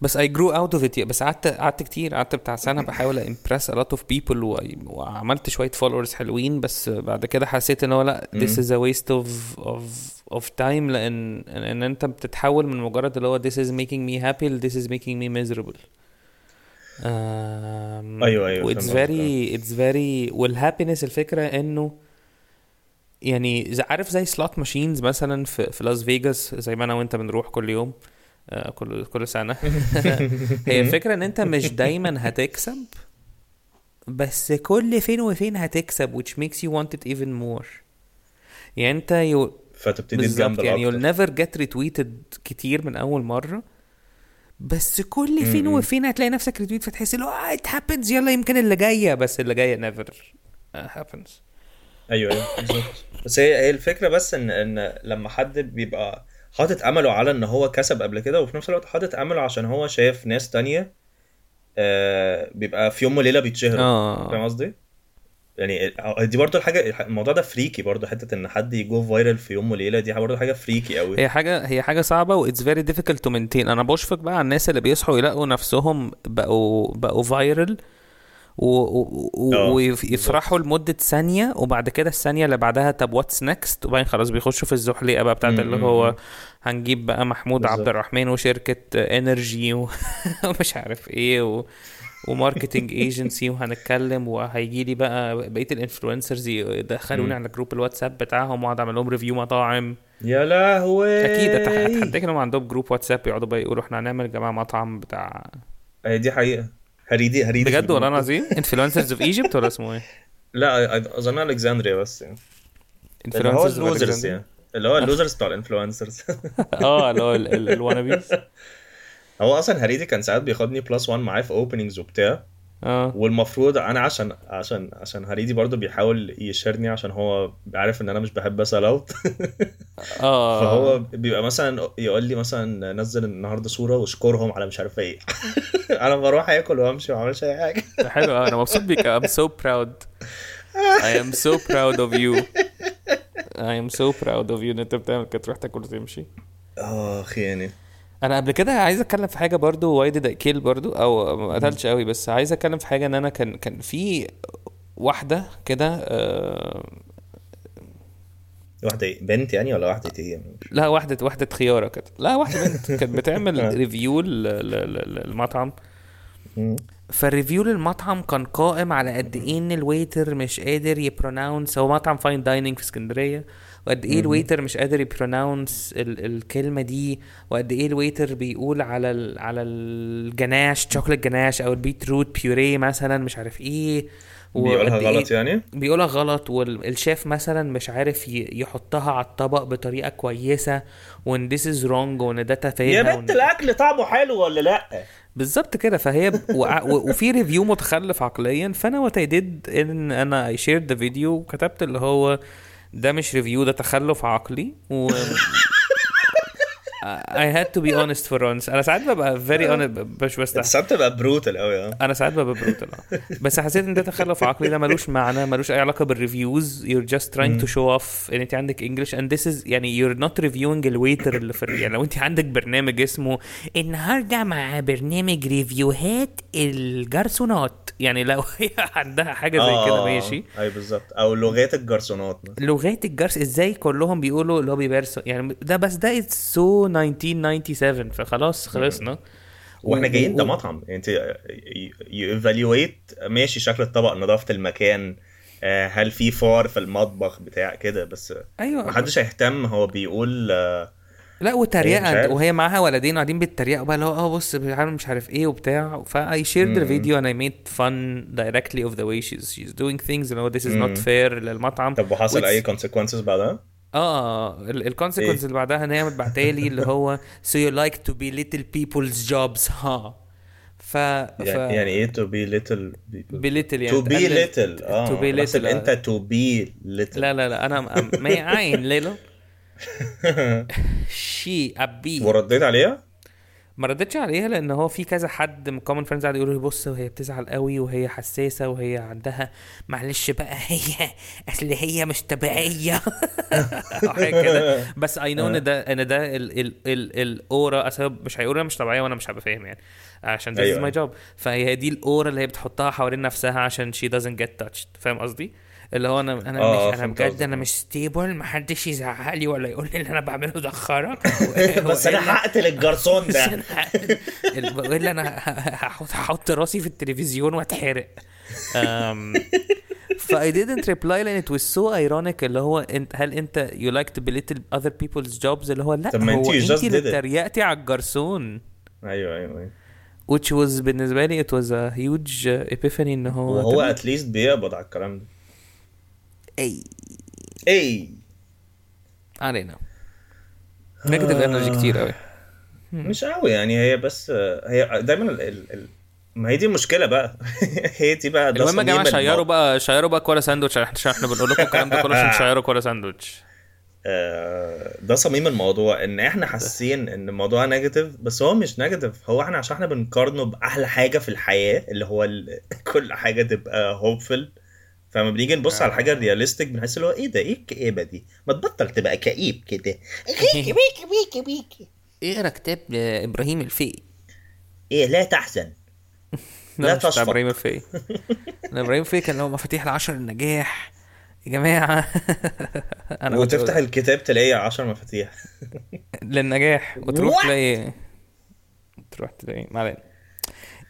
بس I grew out of it. بس قعدت قعدت كتير قعدت بتاع سنة بحاول impress a lot of people و... وعملت شوية followers حلوين بس بعد كده حسيت إن هو لأ this is a waste of of of time لأن ان أنت بتتحول من مجرد اللي هو this is making me happy ل this is making me miserable. um, أيوة، أيوة، و it's فاهم very it's very وال happiness الفكرة إنه يعني عارف زي slot machines مثلا في في لاس فيجاس زي ما أنا وأنت بنروح كل يوم؟ كل كل سنة. هي الفكرة إن أنت مش دايما هتكسب بس كل فين وفين هتكسب which makes you want it even more. يعني أنت you فتبتدي ت gamble يعني you'll never get retweeted كتير من أول مرة. بس كل فين. وفين هتلاقي نفسك retweet فتحس اللي هو it happens يلا يمكن اللي جاية بس اللي جاية never uh, happens. أيوه أيوه بالظبط. بس هي هي الفكرة بس إن إن لما حد بيبقى حاطط أمله على إن هو كسب قبل كده وفي نفس الوقت حاطط أمله عشان هو شايف ناس تانية آه بيبقى في يوم وليلة بيتشهر آه. فاهم قصدي؟ يعني دي برضو الحاجة الموضوع ده freaky برضو حتة إن حد ي go viral في يوم وليلة دي برضو حاجة freaky قوي هي حاجة هي حاجة صعبة و it's very difficult to maintain. أنا بشفق بقى على الناس اللي بيصحوا يلاقوا نفسهم بقوا بقوا viral آه، ويفرحوا لمدة ثانية وبعد كده الثانية اللي بعدها طب what's next وبعدين خلاص بيخشوا في الزحليقة بقى بتاعت اللي هو. هنجيب بقى محمود بالظبط. عبد الرحمن وشركة energy ومش عارف إيه و... و marketing agency وهنتكلم وهيجي لي بقى بقية ال influencers يدخلوني. على جروب الواتساب بتاعهم وأقعد أعمل لهم review مطاعم يا لهوي أكيد أتحداك إنهم عندهم جروب واتساب يقعدوا بقى يقولوا إحنا هنعمل يا جماعة مطعم بتاع هي دي حقيقة هريدي هريدي بجد والله العظيم؟ influencers of Egypt ولا اسمه إيه؟ لا أظن Alexandria بس يعني. اللي هو Influencers of ال losers؟ يعني. اللي هو ال losers بتوع ال influencers. آه اللي هو ال wannabes. هو أصلا هريدي كان ساعات بياخدني plus 1 معاه في openings وبتاع. آه. والمفروض أنا عشان عشان عشان هريدي برضو بيحاول يشيرني عشان هو عارف إن أنا مش بحب أ sell out آه. فهو بيبقى مثلا يقول لي مثلا نزل النهارده صورة واشكرهم على مش عارف إيه. أنا بروح آكل وأمشي وما اعملش أي حاجة. حلو أنا مبسوط بيك. I'm so proud. I am so proud of you. I am so proud of you إن أنت بتعمل كده تروح تاكل وتمشي. اخ يعني أنا قبل كده عايز اتكلم في حاجة برضو و I did kill برضو؟ أو ما قتلش قوي بس عايز اتكلم في حاجة ان أنا كان كان في واحدة كده آه واحدة إيه؟ بنت يعني ولا واحدة إيه؟ لا واحدة واحدة خيارة كده. لا واحدة بنت. كانت بتعمل review للمطعم. مم. فال review للمطعم كان قائم على قد إيه إن ال waiter مش قادر ي pronounce هو مطعم fine dining في اسكندرية. وقد إيه ال waiter مش قادر ي pronounce ال- الكلمة دي؟ وقد إيه ال waiter بيقول على ال على ال ganache chocolate ganache أو ال beetroot purée مثلا مش عارف إيه؟ بيقولها وقد غلط إيه يعني؟ بيقولها غلط والشيف مثلا مش عارف يحطها على الطبق بطريقة كويسة و إن this is wrong وإن ده تفاهة يا بنت الأكل طعمه حلو ولا لأ؟ بالظبط كده. فهي. وفي review متخلف عقليا. فأنا what I did إن أنا I shared the video وكتبت اللي هو ده مش review ده تخلف عقلي و I had to be honest for once. أنا ساعات ببقى very honest مش بستحمل ساعات بتبقى brutal قوي آه. أنا ساعات ببقى brutal بس حسيت إن ده تخلف عقلي ده ملوش معنى ملوش أي علاقة بال reviews you're just trying to show off إن أنت عندك English and this is يعني you're not reviewing ال waiter اللي في يعني لو أنت عندك برنامج اسمه النهارده مع برنامج review هات الجرسونات. يعني لو هي عندها حاجة زي كده ماشي. اي بالظبط. أو لغات الجرسونات. لغات الجرس إزاي كلهم بيقولوا اللي هو بيبرسو يعني ده بس ده it's so 1997 فخلاص خلصنا. وإحنا جايين ده مطعم. أنت ي evaluate ماشي شكل الطبق نظافة المكان آه، هل في فار في المطبخ بتاع كده بس أيوه. محدش هيهتم هو بيقول آه، لا إيه، وتريقه عارف. وهي معاها ولدين قاعدين بيتريقوا بقى اللي هو آه بص مش عارف إيه وبتاع ف I shared الفيديو and I made fun directly of the way she's she's doing things. You know this is not fair للمطعم. طب وحصل أي consequences بعدها؟ آه ال consequences إيه؟ اللي بعدها إن هي متبعتالي اللي هو so you like to belittle people's jobs. ها. ف يعني, إيه to be little people؟ belittle يعني be تقلل- little آه. Be بحسب little. أنت to be little. لا لا لا أنا ما عين ليلو شي أبي ورديت عليها؟ ما ردتش عليها لأن هو في كذا حد من كومن فريندز قاعد يقولوا لي بص وهي بتزعل قوي وهي حساسة وهي عندها معلش بقى هي أصل هي مش طبيعية أو حاجة كده بس اي نو إن ده إن ده ال ال ال الأورا أصل مش هيقولوا أنا مش طبيعية وأنا مش هبقى فاهم يعني عشان ده أيوة. از ماي جوب فهي دي الأورا اللي هي بتحطها حوالين نفسها عشان شي doesn't get touched فاهم قصدي؟ اللي هو أنا أنا آه، مش أنا بجد. أنا مش stable محدش يزعق لي ولا يقول لي اللي أنا بعمله ده خرا بس أنا هقتل الجرسون ده. ال- وإلا أنا هحط راسي في التلفزيون وأتحرق. أم، ف I didn't reply لأن it was so ironic اللي هو انت هل أنت you like to belittle other people's jobs اللي هو لأ طب ما هو انت اللي. اتريقتي على الجرسون. أيوه أيوه أيوه. Which was بالنسبة لي it was a huge epiphany إن هو وهو تمام. at least بيقبض على الكلام ده. اي اي علينا negative energy كتير قوي مش قوي يعني هي بس هي دايما ال ال ال ما هي دي المشكلة بقى هي دي بقى ده المهم يا جماعة شيروا. بقى شيروا بقى كولا ساندوتش عشان إحنا بنقول لكم الكلام ده كله عشان تشيروا كولا ساندوتش ده صميم الموضوع ان إحنا حاسين ان الموضوع negative بس هو مش negative هو إحنا عشان إحنا بنقارنه باحلى حاجة في الحياة اللي هو. كل حاجة تبقى hopeful فلما بنيجي نبص على الحاجة ال realistic بنحس اللي هو إيه ده؟ إيه الكئيبه دي؟ ما تبطل تبقى كئيب كده. بيكي بيكي بيكي بيكي. اقرا كتاب إبراهيم الفقي؟ إيه لا تحزن. لا تشفق. إبراهيم الفقي. إبراهيم الفقي كان له مفاتيح العشر النجاح. يا جماعة. أنا وتفتح الكتاب تلاقي 10 مفاتيح. للنجاح. وتروح؟ تلاقي تروح تلاقي. ما علينا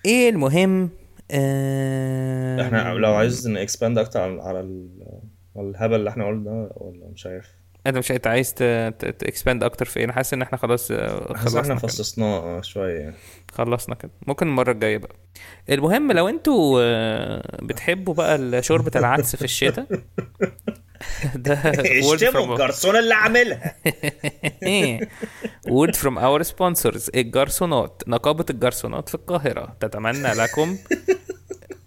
إيه المهم آه... إحنا لو عايز ن expand أكتر على على ال- على الهبل اللي إحنا قلنا ده ولا مش عارف. انت مش انت عايز ت expand أكتر في إيه؟ أنا حاسس إن إحنا خلاص آه، خلصنا إحنا. فصصناه آه شوية. يعني خلصنا كده. ممكن المرة الجاية بقى. المهم لو أنتوا آه، بتحبوا بقى شوربه العدس في الشتاء ده اشتموا from الجرسون اللي عاملها. Word from our sponsors. الجرسونات. نقابة الجرسونات في القاهرة. تتمنى لكم.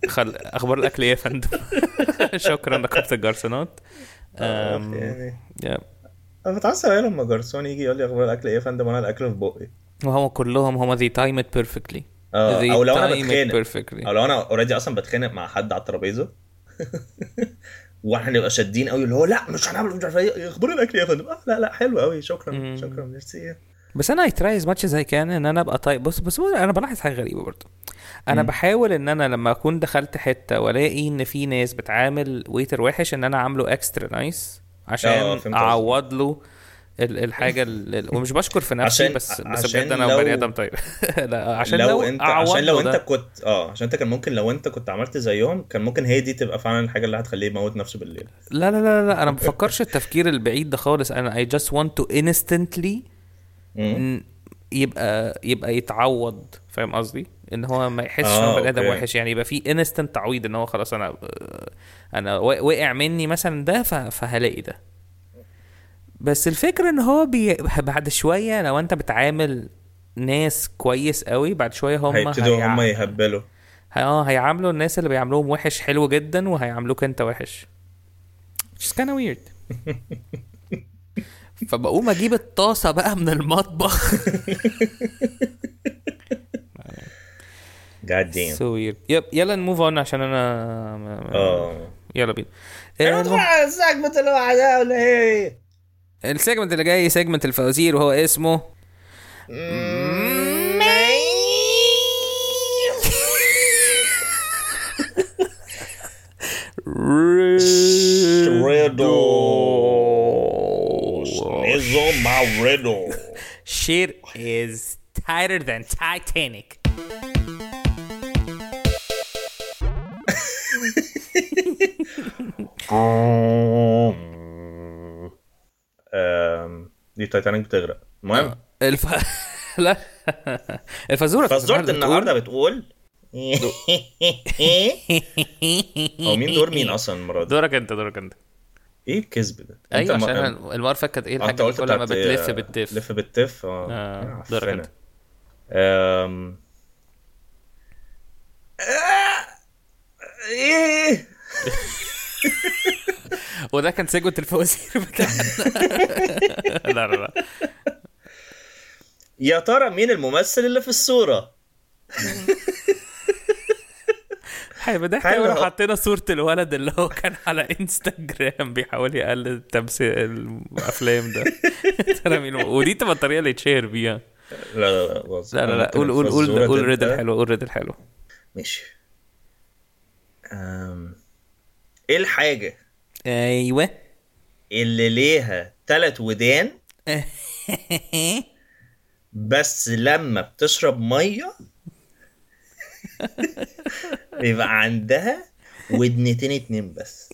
خل... أخبار الأكل إيه يا فندم؟ شكرا نقابة الجرسونات. أم... يعني يا. أنا بتعصب أوي لما جرسون يجي يقول لي أخبار الأكل إيه يا فندم وأنا الأكل في بقي. وهم كلهم time it perfectly. آه They أو لو أنا بتخانق. أو لو أنا already أصلا بتخانق مع حد على الترابيزة. وإحنا نبقى شادين قوي اللي هو لا مش هنعمل مش عارف إيه أخبار الاكل يا فندم آه لا لا حلو قوي شكرا مم. شكرا ميرسي بس أنا as much as I can إن أنا أبقى طيب بص بس هو أنا بلاحظ حاجة غريبة برضه أنا مم. بحاول إن أنا لما أكون دخلت حتة وألاقي إن في ناس بتعامل waiter وحش إن أنا عامله extra nice عشان. أعوض له الحاجة ال- ومش بشكر في نفسي عشان- بس بس عشان بجد أنا لو- بني آدم طيب. لا عشان لو, لو أنت عشان لو أنت. كنت آه عشان أنت كان ممكن لو أنت كنت عملت زيهم كان ممكن هي دي تبقى فعلا الحاجة اللي هتخليه يموت نفسه بالليل. لا لا لا لا أنا ما بفكرش التفكير البعيد ده خالص. أنا I just want to instantly يبقى يبقى يتعوض فاهم قصدي؟ إن هو ما يحسش آه، ان بني آدم. وحش. يعني يبقى في انستنت تعويض إن هو خلاص أنا أنا و- وقع مني مثلا ده فهلاقي ده. بس الفكرة إن هو بي بعد شوية لو أنت بتعامل ناس كويس قوي بعد شوية هم هيبتدوا هيع- هم يهبلوا. آه هيعاملوا الناس اللي بيعاملوهم وحش حلو جدا وهيعاملوك أنت وحش. Which is kind of weird. فبقوم أجيب الطاسة بقى من المطبخ. God damn so weird. yep يلا ن move on عشان أنا آه. يلا بينا. أنا المهم- على ال segment اللي بعدها ولا إيه؟ ال segment اللي جاي segment الفوازير وهو اسمه ريدو نزل مع ريدو Shit is tighter than Titanic. أم، دي تايتانيك بتغرق المهم الف... لا الفزورة فزورة النهارده بتقول هو مين دور مين أصلا المرة دي؟ دورك أنت دورك أنت إيه الكذب ده؟ أيوه عشان أنا المره اللي فاتت كانت إيه آه، الحاجة أنت قلت كل ما إيه؟ بتلف بتلف لف بالتف آه آه، دورك. أنت. أم... آه، إيه وده كان segment الفوازير بتاعنا. لا لا لا. يا ترى مين الممثل اللي في الصورة؟ حلو. قوي لو حطينا صورة الولد اللي هو كان على انستجرام بيحاول يقلد تمثيل الأفلام ده. ترى مين؟ ودي تبقى الطريقة اللي يتشهر بيها. لا لا لا لا لا قول قول قول قول تبقى- ريدل حلو قول ريدل حلو ماشي. أم... إيه الحاجة أيوه. اللي ليها تلات ودان. بس لما بتشرب مية بيبقى عندها ودنتين اتنين بس.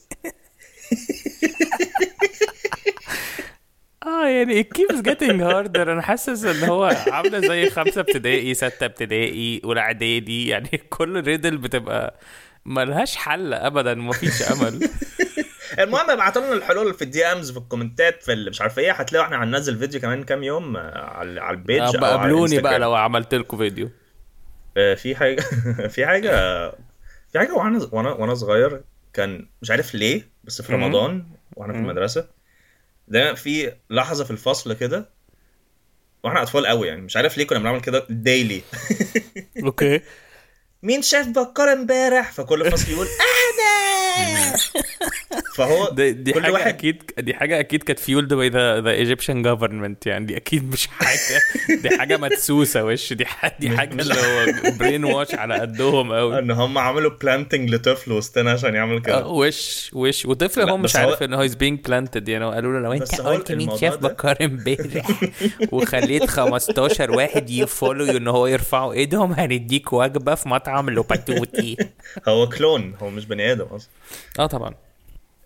آه يعني it keeps getting harder. أنا حاسس إن هو عاملة زي خمسة ابتدائي ستة ابتدائي أولى إعدادي. يعني كل riddle بتبقى ملهاش حل ابدا مفيش أمل. المهم ابعتوا لنا الحلول في ال DMs في الكومنتات في مش عارف إيه هتلاقوا إحنا هننزل فيديو كمان كام يوم آه، على على ال page أو بقى على قابلوني بقى. لو عملت لكم فيديو آه، في حاجة في حاجة في حاجة وأنا وأنا وأنا صغير كان مش عارف ليه بس في. رمضان وأنا في. المدرسة دايما في لحظة في الفصل كده وإحنا أطفال قوي يعني مش عارف ليه كنا بنعمل كده daily okay مين شاف بكار امبارح فكل فصل يقول فهو دي, دي كل حاجة واحد أكيد دي حاجة أكيد كانت fueled by the the Egyptian government يعني دي أكيد مش حاجة دي حاجة مدسوسة وش دي حاجة دي حاجة اللي هو brainwash على قدهم قوي إن هم عملوا planting لطفل وسطنا عشان يعمل كده. وش وش وطفل هو مش عارف إن هو is being planted يعني قالوا له لو أنت قلت مين شاف بكار امبارح وخليت 15 واحد ي follow ان هو يرفعوا إيدهم هنديك وجبة في مطعم لوباتوتي. هو clone هو مش بني آدم أصلا. آه طبعا.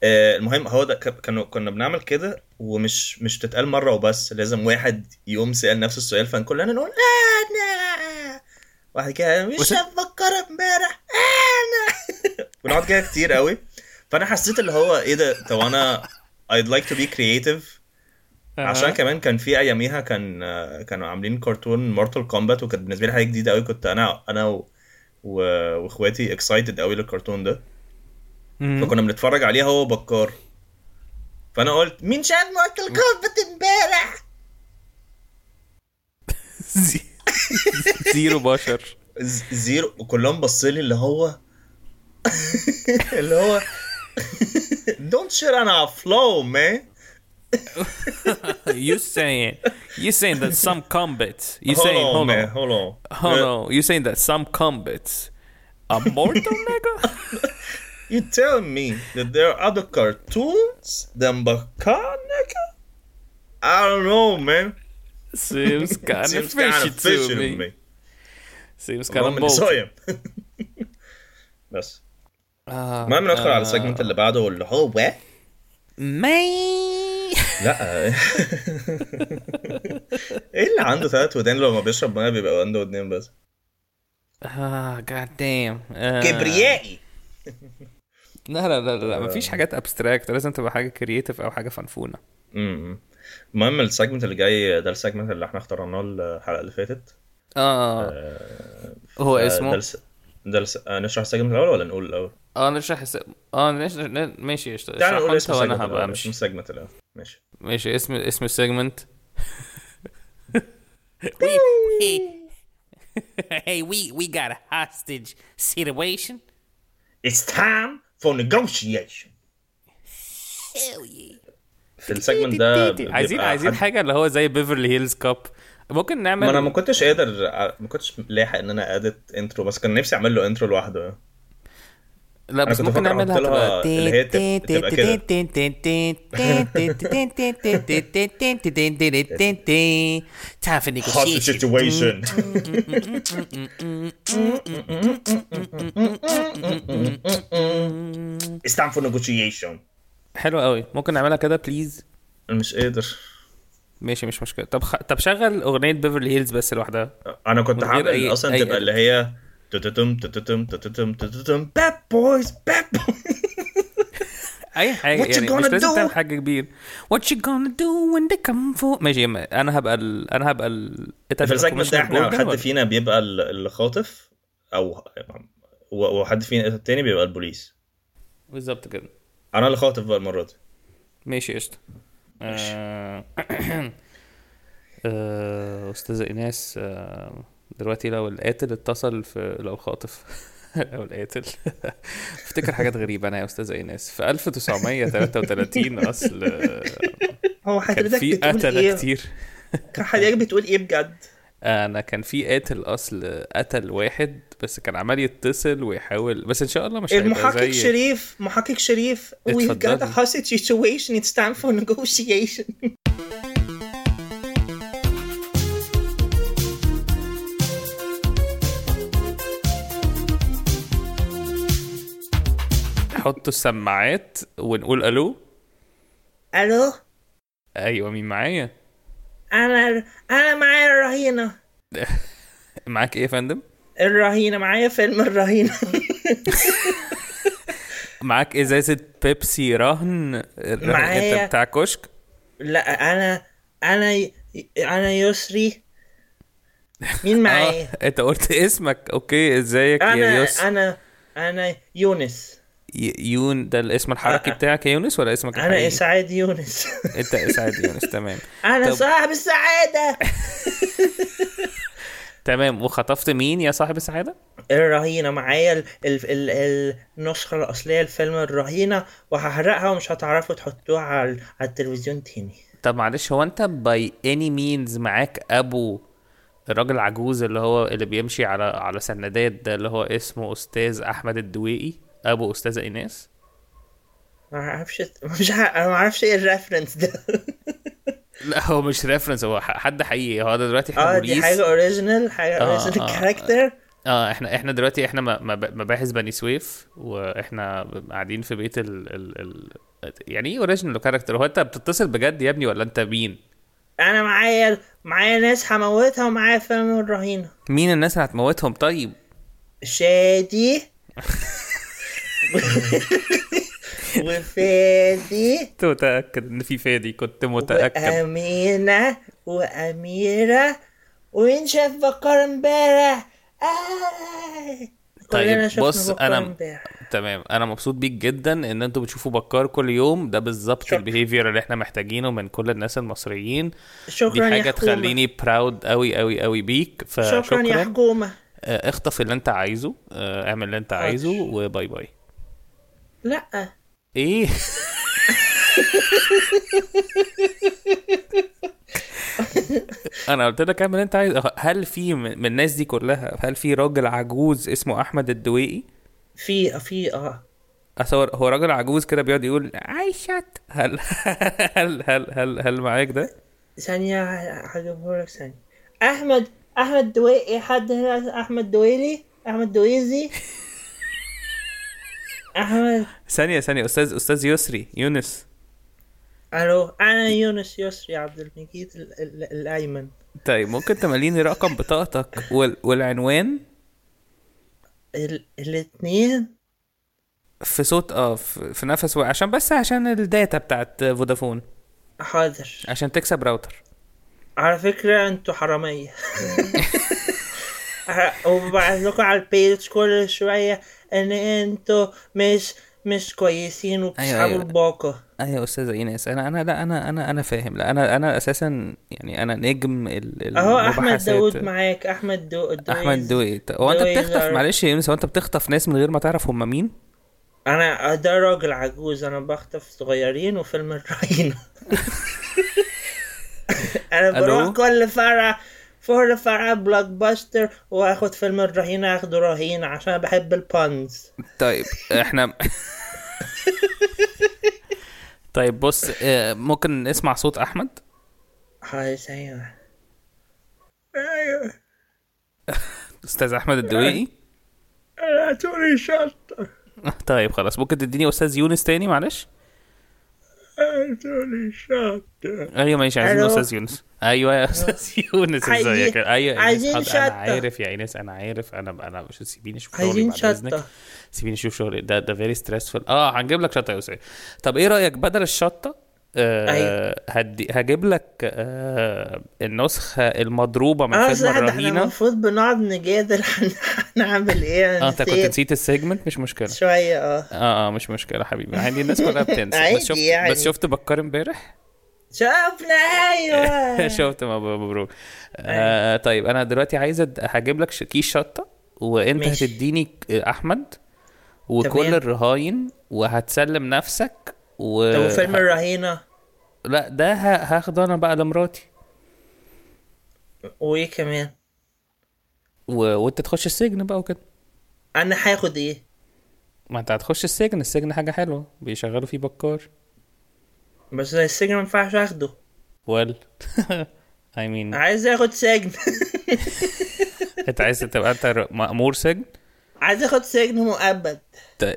آه، المهم هو ده كانوا كنا بنعمل كده ومش مش تتقال مرة وبس لازم واحد يقوم سأل نفس السؤال فكلنا نقول أنا. واحد كده مش وس- شاف بكار امبارح أنا. ونقعد كده كتير قوي. فأنا حسيت اللي هو إيه ده؟ طب أنا I'd like to be creative. عشان كمان كان في أياميها كان آه، كانوا عاملين كرتون Mortal Kombat وكانت بالنسبة لي حاجة جديدة قوي. كنت أنا أنا و... و... واخواتي excited قوي للكرتون ده. مم. فكنا بنتفرج عليه هو وبكار. فأنا قلت مين شاف مورتال كومبات امبارح؟ زي- زيرو بشر. زيرو وكلهم بصلي اللي هو اللي هو shit on our flow man. you saying you saying that some combats you hold saying on hold man on hold on hold on you saying that some combats are mortal nigga you tell me that there are other cartoons than Bakar nigga I don't know man seems kind of Seems kind fishy of to fishy to me me seems kind المهم of إني bold صايم بس آه، المهم ندخل على آه، السيجمنت اللي بعده واللي هو ماي لا. إيه اللي عنده ثلاث ودان لما بيشرب مية بيبقى عنده ودنين بس. آه God damn كبريائي. لا لا لا لا مفيش حاجات abstract لازم تبقى حاجة creative أو حاجة فنفونة. امم المهم ال segment اللي جاي ده ال segment اللي إحنا اخترناه الحلقة اللي فاتت. آه. هو آه، ده اسمه. ده. آه، نشرح ال segment الأول ولا نقول الأول؟ آه نشرح الس... آه نشرح ن- ماشي اشت- تعال نقول اسم وأنا هبقى الأول اسم ماشي. ماشي اسم اسم ال segment hey, hey, we we got a hostage situation. It's time for negotiation. Hell yeah. في ال segment ده عايزين عايزين حاجة اللي هو زي Beverly Hills Cop ممكن نعمل ما أنا ما كنتش قادر ما كنتش لاحق إن أنا edit intro بس كان نفسي أعمل له intro لوحده. لا بس ممكن نعملها تبقى اللي هي تب- تبقى كده. Time for hostage negotiation. situation It's time for negotiation حلو قوي ممكن نعملها كده please مش قادر ماشي مش مشكله طب خ... طب شغل اغنيه بيفرلي هيلز بس لوحدها أنا كنت أي- أصلا تبقى اللي هي bad boys bad boys. أي حاجة What يعني مش لازم? تعمل حاجة كبير What you gonna do when they come for ماشي أنا هبقى ال... أنا هبقى ال... في ال segment ده إحنا حد؟ فينا بيبقى ال- اللي خاطف أو وحد فينا التاني بيبقى البوليس. بالظبط كده. أنا اللي خاطف بقى المرة دي. ماشي قشطة. آه... آه... استاذه ايناس آه... دلوقتي لو القاتل اتصل في لو خاطف لو القاتل. افتكر حاجات غريبة أنا يا استاذه إيناس. في 1933 أصل هو كان حضرتك في قتلة إيه؟ كتير. حضرتك بتقول إيه بجد؟ أنا كان في قاتل أصل قتل واحد بس كان عمال يتصل ويحاول بس إن شاء الله مش المحقق زي شريف محقق شريف we've got a hostage situation. It's time for negotiation. حطوا السماعات ونقول ألو؟ ألو؟ أيوه مين معايا؟ أنا أنا معايا الرهينة. معاك إيه يا فندم؟ الرهينة معايا فيلم الرهينة. معاك إزازة بيبسي رهن معايا. أنت بتاع كشك؟ لا أنا أنا أنا يسري. مين معايا؟ آه أنت قلت اسمك. أوكي إزيك يا أنا يوس أنا أنا يونس. يون ده الاسم الحركي. بتاعك يا يونس ولا اسمك أنا الحقيقي؟ اسعاد يونس. انت اسعاد يونس تمام. أنا طب- صاحب السعادة. تمام وخطفت مين يا صاحب السعادة؟ الرهينة. معايا ال ال ال النسخة الأصلية لفيلم الرهينة وهحرقها ومش هتعرفوا تحطوها على, على التلفزيون تاني. طب معلش هو انت by any means معاك أبو الراجل العجوز اللي هو اللي بيمشي على على سندات ده اللي هو اسمه أستاذ أحمد الدويقي؟ أبو أستاذة ايناس ما أعرفش مش. أنا ما أعرفش إيه ال reference ده. لا هو مش reference هو حد حقيقي. هو ده دلوقتي إحنا آه دي حاجة original حاجة آه، original آه. character آه إحنا إحنا دلوقتي إحنا مباحث بني سويف وإحنا قاعدين في بيت ال ال ال يعني إيه original character هو أنت بتتصل بجد يا ابني ولا أنت مين؟ أنا معايا معايا ناس هموتها ومعايا فيلم الرهينة مين الناس اللي هتموتهم طيب؟ شادي. وفادي. كنت متاكد إن في فادي كنت متأكد. وأمينة وأميرة ومين شاف بكار امبارح؟ آه. طيب، بص، امبارح. تمام. أنا مبسوط بيك جدا إن أنتوا بتشوفوا بكار كل يوم. ده بالظبط. البيهيفير اللي إحنا محتاجينه من كل الناس المصريين. شكرا دي يا حاجة حكومة. تخليني براود قوي قوي قوي بيك. شكرا يا فشكرا. حكومة. آه، اخطف اللي أنت عايزه. آه، اعمل اللي أنت عايزه وباي باي. لا. إيه؟ أنا قلت لك اعمل أنت عايزه. هل في من الناس دي كلها هل في راجل عجوز اسمه أحمد الدويقي في في آه. اصور هو راجل عجوز كده بيقعد يقول عايشت هل هل هل هل هل معاك ده؟ ثانية هجيبهولك ثانية. أحمد أحمد دويقي حد هنا أحمد دويلي أحمد دويزي أحمد. ثانية ثانية. أستاذ أستاذ يسري يونس. ألو أنا يونس يسري عبد المجيد ال- ال- الأيمن. طيب ممكن تمليني رقم بطاقتك وال... والعنوان؟ ال... الاتنين؟ في صوت آه في, في نفس واحد عشان بس عشان ال data بتاعت فودافون. حاضر. عشان تكسب راوتر. على فكرة أنتوا حرامية. وببعت لكم على ال page كل شوية. ان أنتوا مش مش كويسين وبتسحبوا أيوة. الباقة أيوه يا أستاذة إيناس أنا أنا لا أنا أنا أنا فاهم لا أنا أنا أساسا يعني أنا نجم ال- أهو أحمد. داود معاك أحمد دو... دويز. أحمد دوي هو أنت بتخطف. معلش يا يونس هو أنت بتخطف ناس من غير ما تعرف هم مين أنا ده راجل عجوز أنا بخطف صغيرين وفيلم الرهينة أنا؟ بروح كل فرع كل فرع Blockbuster واخد فيلم الرهينة اخده رهينة عشان بحب ال puns. طيب إحنا طيب بص آه، ممكن نسمع صوت أحمد؟ hi أيوه أيوه. أستاذ أحمد الدويقي أنا توني شطة طيب خلاص ممكن تديني أستاذ يونس تاني؟ معلش. أيوه ماشي عايزين؟ أستاذ يونس. أيوه يا أستاذ يونس إزيك؟ أيوه إيناس، عايزين شطة. أنا عارف يا ايناس أنا عارف. أنا أنا مش سيبيني أشوف شغلي عايزين بعد إذنك. شطة. سيبيني أشوف شغلي. ده ده very stressful آه هنجيب لك شطة يا يوسف طب إيه رأيك بدل الشطة آه أيوة. هدي هجيب لك آه النسخة المضروبة من آه فيلم ده إحنا الرهينه المفروض بنقعد نجادل هن- هنعمل إيه؟ آه انت كنت نسيت. ال segment مش مشكلة. شوية آه. آه آه مش مشكلة حبيبي. عادي الناس كلها بتنسى. بس شفت يعني. بس شفت بكار امبارح؟ شفنا أيوه. شفت مب- مبروك. آه طيب أنا دلوقتي عايز هجيب لك كيس شطة وأنت ماشي. هتديني ك- أحمد وكل تمام. الرهاين وهتسلم نفسك و طب وفيلم الرهينة؟ لا ده هاخده أنا بقى لمراتي. وإيه كمان؟ و... وأنت تخش السجن بقى وكده. أنا هاخد إيه؟ ما أنت هتخش السجن السجن حاجة حلوة. بيشغلوا فيه بكار. بس السجن ما ينفعش أخده. وال I mean. عايز اخد سجن. أنت عايز تبقى أنت مأمور سجن؟ عايز اخد سجن مؤبد.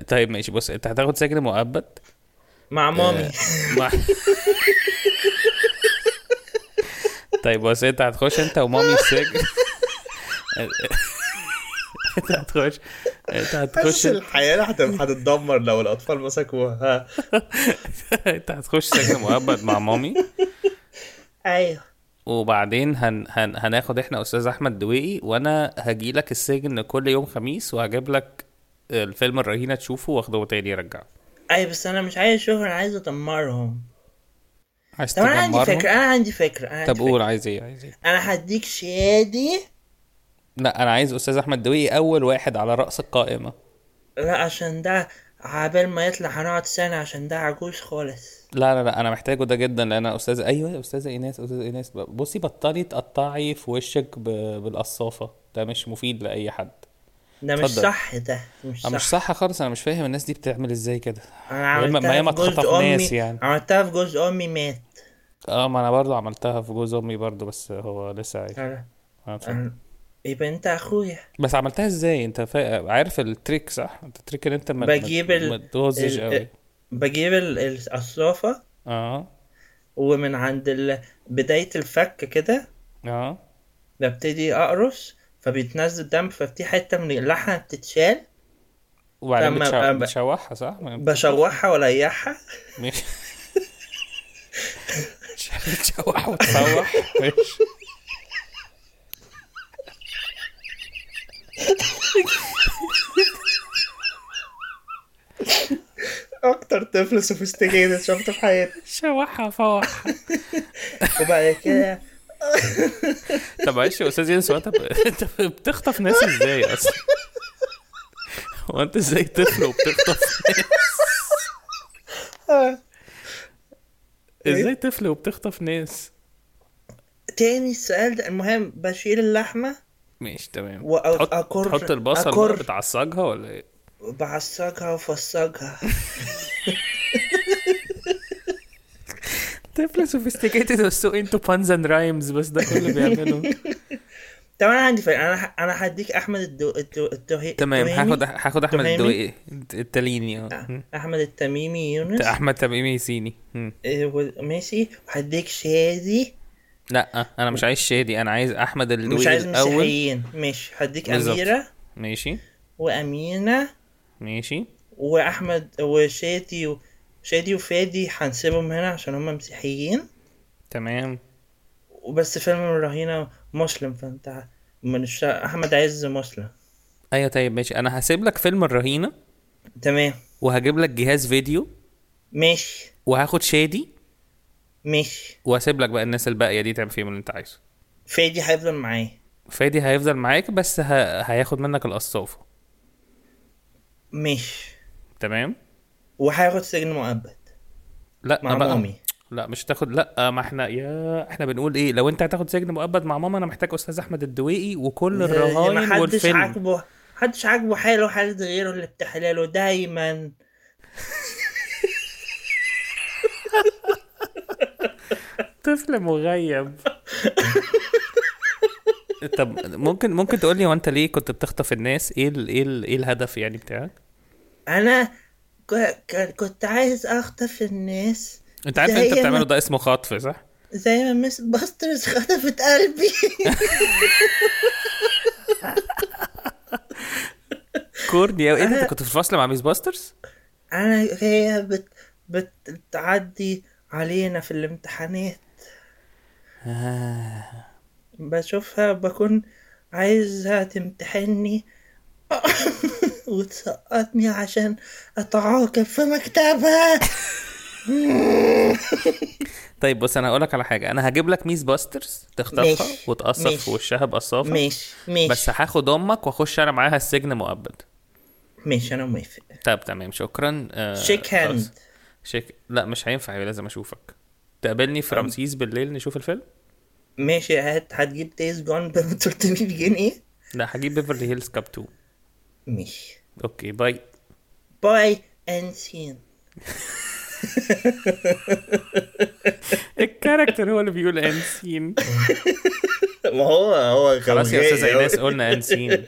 طيب ماشي. بص أنت هتاخد سجن مؤبد. مع مامي. ما- طيب بص انت هتخش انت ومامي السجن انت هتخش انت هتخش الحياة هتتدمر لو الأطفال مسكوها انت هتخش سجن مؤبد مع مامي. أيوه. وبعدين هن... هن... هناخد إحنا أستاذ أحمد دويقي وأنا هجي لك السجن كل يوم خميس وهجيب لك الفيلم الرهينة تشوفه واخده تاني ارجعه أي بس أنا مش عايز أشوف أنا عايز أدمرهم. عايز طب أنا عندي؟ فكرة أنا عندي فكرة أنا طب عندي قول فكرة. عايز إيه؟ عايز إيه؟ أنا هديك شادي. لا أنا عايز أستاذ أحمد دويقي أول واحد على رأس القائمة. لا عشان ده عبال ما يطلع هنقعد سنة عشان ده عجوز خالص. لا لا لا أنا محتاجه ده جدا لأن أنا أستاذ أيوه يا استاذه إيناس استاذه إيناس. بصي بطلي تقطعي في وشك ب... بالقصافة. ده مش مفيد لأي حد. ده مش اتفضل. صح ده مش صح مش صح. خالص أنا مش فاهم الناس دي بتعمل إزاي كده. أنا ما- ما هي عملتها ما في جوز تخطفناش أمي. يعني. عملتها في جوز أمي مات. آه ما أنا برضو عملتها في جوز أمي برضو بس هو لسه عايش. أنا آه، اتفضل. أنا- يبقى أنت أخويا. بس عملتها إزاي؟ أنت فا... عارف التريك صح؟ أنت التريك ان أنت ما بجيب ما- ال- ما تغزش ال- قوي بجيب ال- القصافة. آه. ومن عند ال... بداية الفك كده. آه. ببتدي أقرص. فبيتنزل دم ففي حتة من اللحمة بتتشال. وبعدين بتشو... بتشوحها صح؟ بشوحها واريحها بتشوح وتروح ماشي. أكتر طفل سوفيستيكيتد شفته في حياتي. شوحها فوحها وبعد كده طب معلش يا أستاذ هو أنت. أنت بتخطف ناس إزاي أصلا؟ هو أنت إزاي طفل وبتخطف ناس؟ إزاي طفل وبتخطف ناس؟ تاني السؤال ده المهم بشيل اللحمة ماشي تمام وأ- تحط أكر- تحط البصل أكر. بتعصجها ولا إيه؟ وبعصجها وفصجها طفل سوفيستيكيتد وسو انتو بانز اند رايمز بس ده كل اللي بيعمله طب أنا عندي فرق أنا أنا هديك أحمد الدو... الدو... التوهي... تمام. هاخد هاخد أحمد تمامي. الدويقي التليني. آه آه، أحمد التميمي يونس. أحمد تميمي سيني و- ماشي. وهديك شادي. لا أنا مش عايز شادي أنا عايز أحمد مش الدويقي عايز الأول. مسيحيين. ماشي. هديك. أميرة. ماشي. وأمينة. ماشي. وأحمد وشادي و... شادي وفادي هنسيبهم هنا عشان هم مسيحيين. تمام. وبس فيلم الرهينه مسلم فانت مش أحمد عز مسلم. أيوه طيب ماشي. أنا هسيب لك فيلم الرهينة. تمام. وهجيب لك جهاز فيديو. ماشي. وهاخد شادي. ماشي. وهسيب لك بقى الناس الباقية دي تعمل فيهم اللي أنت عايزه. فادي هيفضل معايا. فادي هيفضل معاك بس ه... هياخد منك القصافة. ماشي. تمام؟ وهياخد سجن مؤبد. لا مع بقى مامي. لا مش هتاخد لا ما إحنا يا إحنا بنقول إيه؟ لو أنت هتاخد سجن مؤبد مع ماما أنا محتاج أستاذ أحمد الدويقي وكل الرهاين محدش والفيلم. عاجبه محدش عاجبه حاله حالة غيره اللي بتحلاله دايما. طفل مغيب. طب ممكن ممكن تقول لي هو أنت ليه كنت بتخطف الناس؟ إيه ال إيه ال إيه الهدف يعني بتاعك؟ أنا كنت عايز أخطف الناس. أنت عارف أنت بتعمله ده اسمه خطف صح؟ زي ما مس باسترز خطفت قلبي. corny ده، أنا- أنت كنت في الفصل مع ميس باسترز أنا هي بت بتعدي علينا في الامتحانات. بشوفها بكون عايزها تمتحني. وتسقطني عشان أتعاقب في مكتبها طيب بص أنا هقول لك على حاجة. أنا هجيب لك ميس باسترز تخطفها. وتقصف. في وشها بقصافه ماشي ماشي. بس هاخد أمك وأخش أنا معاها السجن مؤبد. ماشي أنا موافق. طب تمام شكرا. آه shake hand. shake لا مش هينفع لازم أشوفك. تقابلني في رمسيس بالليل نشوف الفيلم؟ ماشي هات هتجيب تيز جون ب 300 جنيه لا هجيب Beverly Hills Cop 2 ماشي أوكي باي باي اند سين ال character هو اللي بيقول and scene ما هو هو خلاص يا أستاذة. إيناس قلنا and scene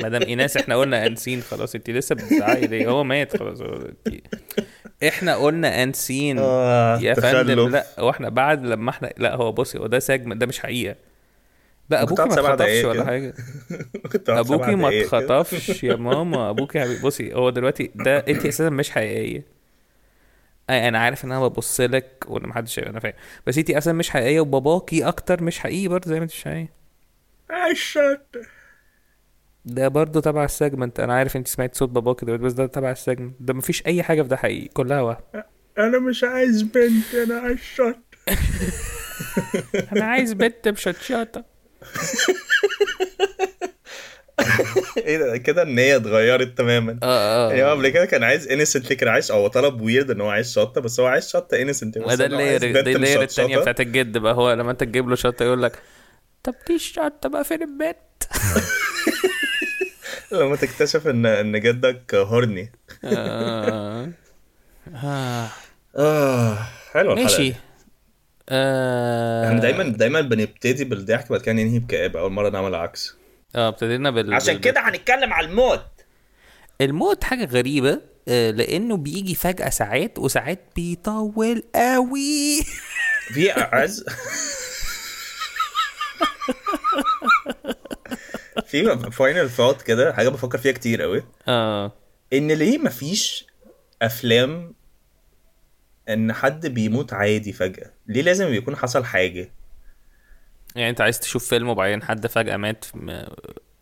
مدام إيناس إحنا قلنا انسين خلاص انت لسه بتزعقي ليه؟ هو مات خلاص. إحنا قلنا انسين آه، يا. فندم لا وإحنا بعد لما إحنا لا هو بصي هو ده سجن ده مش حقيقة. لا أبوكي ما اتخطفش ولا. حاجة. أبوكي ما. اتخطفش يا ماما. أبوكي حبيبي. بصي هو دلوقتي ده انت أساسا مش حقيقية. أي أنا عارف إن أنا ببص لك وإن محدش أنا فاهم. بس انت أصلا مش حقيقية وباباكي أكتر مش حقيقي برضه زي ما انت مش حقيقية. ده برضه تبع ال segment أنا عارف انت سمعت صوت باباكي دلوقتي بس ده تبع ال segment ده مفيش أي حاجة في ده حقيقي كلها وهم أنا مش عايز بنت أنا عشت أنا عايز بنت بشطشطة. إيه ده كده النية اتغيرت تماما آه يعني هو آه قبل كده كان عايز innocent كان عايز هو طلب ويرد إن هو عايز شطة بس هو عايز شطة innocent ما ده ال layer دي ال layer التانية بتاعت الجد بقى هو لما انت تجيب له شطة يقول لك طب دي الشطة بقى فين البيت؟ لما تكتشف ان إن جدك هورني. آه. آه حلو الحلقة ماشي. آه. إحنا دايما دايما بنبتدي بالضحك بعد كده ننهي بكآبة أول مرة نعمل العكس آه ابتدينا بال عشان كده هنتكلم على الموت. الموت حاجة غريبة آه، لأنه بيجي فجأة ساعات وساعات بيطول قوي. في عز في final thought كده حاجة بفكر فيها كتير قوي. آه. إن ليه مفيش أفلام إن حد بيموت عادي فجأة؟ ليه لازم يكون حصل حاجة؟ يعني انت عايز تشوف فيلم وبعدين حد فجأة مات في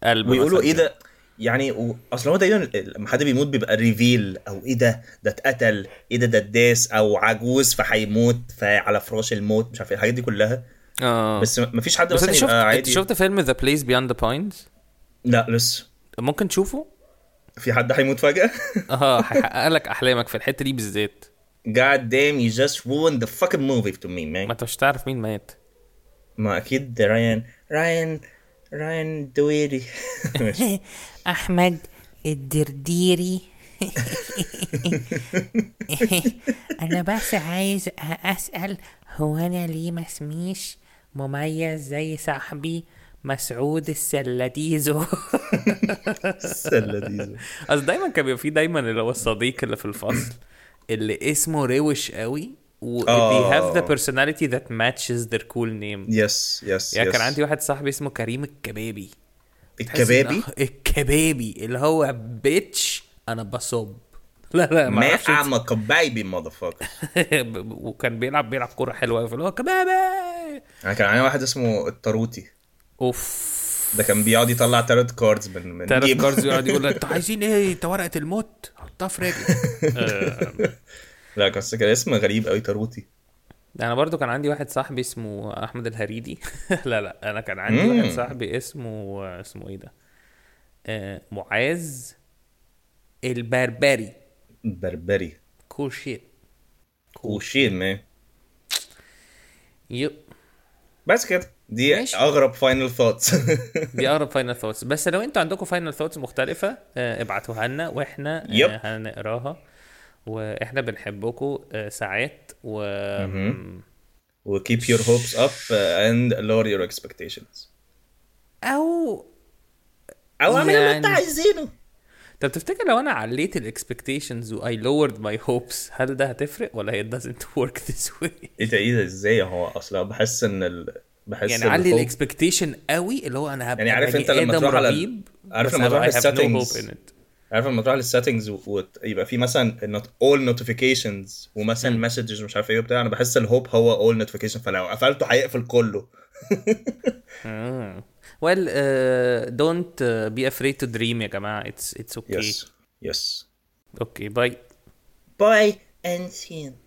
قلب ويقولوا. إيه ده؟ يعني و... أصل هو دايما لما حد بيموت بيبقى reveal أو إيه ده؟ ده اتقتل إيه ده؟ ده اتداس أو عجوز فهيموت على فراش الموت مش عارف إيه الحاجات دي كلها. آه. بس مفيش حد بس مثلا أنت شفت يبقى أنت عادي. شفت فيلم The Place Beyond the Pines لا لسه. ممكن تشوفه؟ في حد هيموت فجأة؟ آه هيحقق لك أحلامك في الحتة دي بالذات. God damn you just ruined the fucking movie to me ما man انت مش هتعرف مين مات. ما أكيد ده رايان رايان رايان دويري. ماشي. أحمد الدرديري. أنا بس عايز أسأل هو أنا ليه ما اسميش مميز زي صاحبي مسعود السلاديزو؟ السلة دي أصل دايما كان بيبقى في دايما اللي هو الصديق اللي في الفصل. اللي اسمه روش قوي و they have the آه. personality that matches their cool name. yes yes يعني كان عندي واحد صاحبي اسمه كريم الكبابي. الكبابي؟ الكبابي اللي هو bitch أنا بصب. لا لا ما ما أعرفش. A كبابي motherfucker. وكان بيلعب بيلعب كورة حلوة قوي فاللي هو كبابي. أنا كان عندي واحد اسمه الطاروتي. أوف. ده كان بيقعد يطلع tarot cards من من جيبه. cards يقعد يقول لك أنتوا عايزين إيه؟ انت ورقة الموت؟ حطها في رجلك لا كان كان اسم غريب قوي طاروتي أنا برضو كان عندي واحد صاحبي اسمه أحمد الهريدي. لا لا أنا كان عندي مم. واحد صاحبي اسمه اسمه إيه ده؟ آه معاذ البربري. بربري cool shit وشين مان يب بس كده. دي ماشي. أغرب فاينل ثوتس دي اقرب فاينل ثوتس بس لو أنتوا عندكم final thoughts مختلفة آه ابعتوها لنا وإحنا yep. آه هنقراها. وإحنا بنحبكم آه ساعات و و keep your hopes up and lower your expectations. أو أو اعمل اللي انت يعني- عايزينه. طب تفتكر لو أنا عليت ال expectations و I lowered my hopes هل ده هتفرق ولا هي doesn't work this way؟ إيه ده إيه ده إزاي؟ هو أصلا بحس إن ال... بحس يعني علي ال expectation قوي اللي هو أنا هبقى يعني عارف بني أنت لما تروح على عارف لما تروح it. عارف لما تروح لل settings ويبقى في مثلا all notifications ومثلا messages مش عارف إيه وبتاع أنا بحس ال hope هو all notification فلو قفلته هيقفل كله. well don't uh, be afraid to dream يا جماعة. It's it's okay. يس يس okay bye. باي and see you.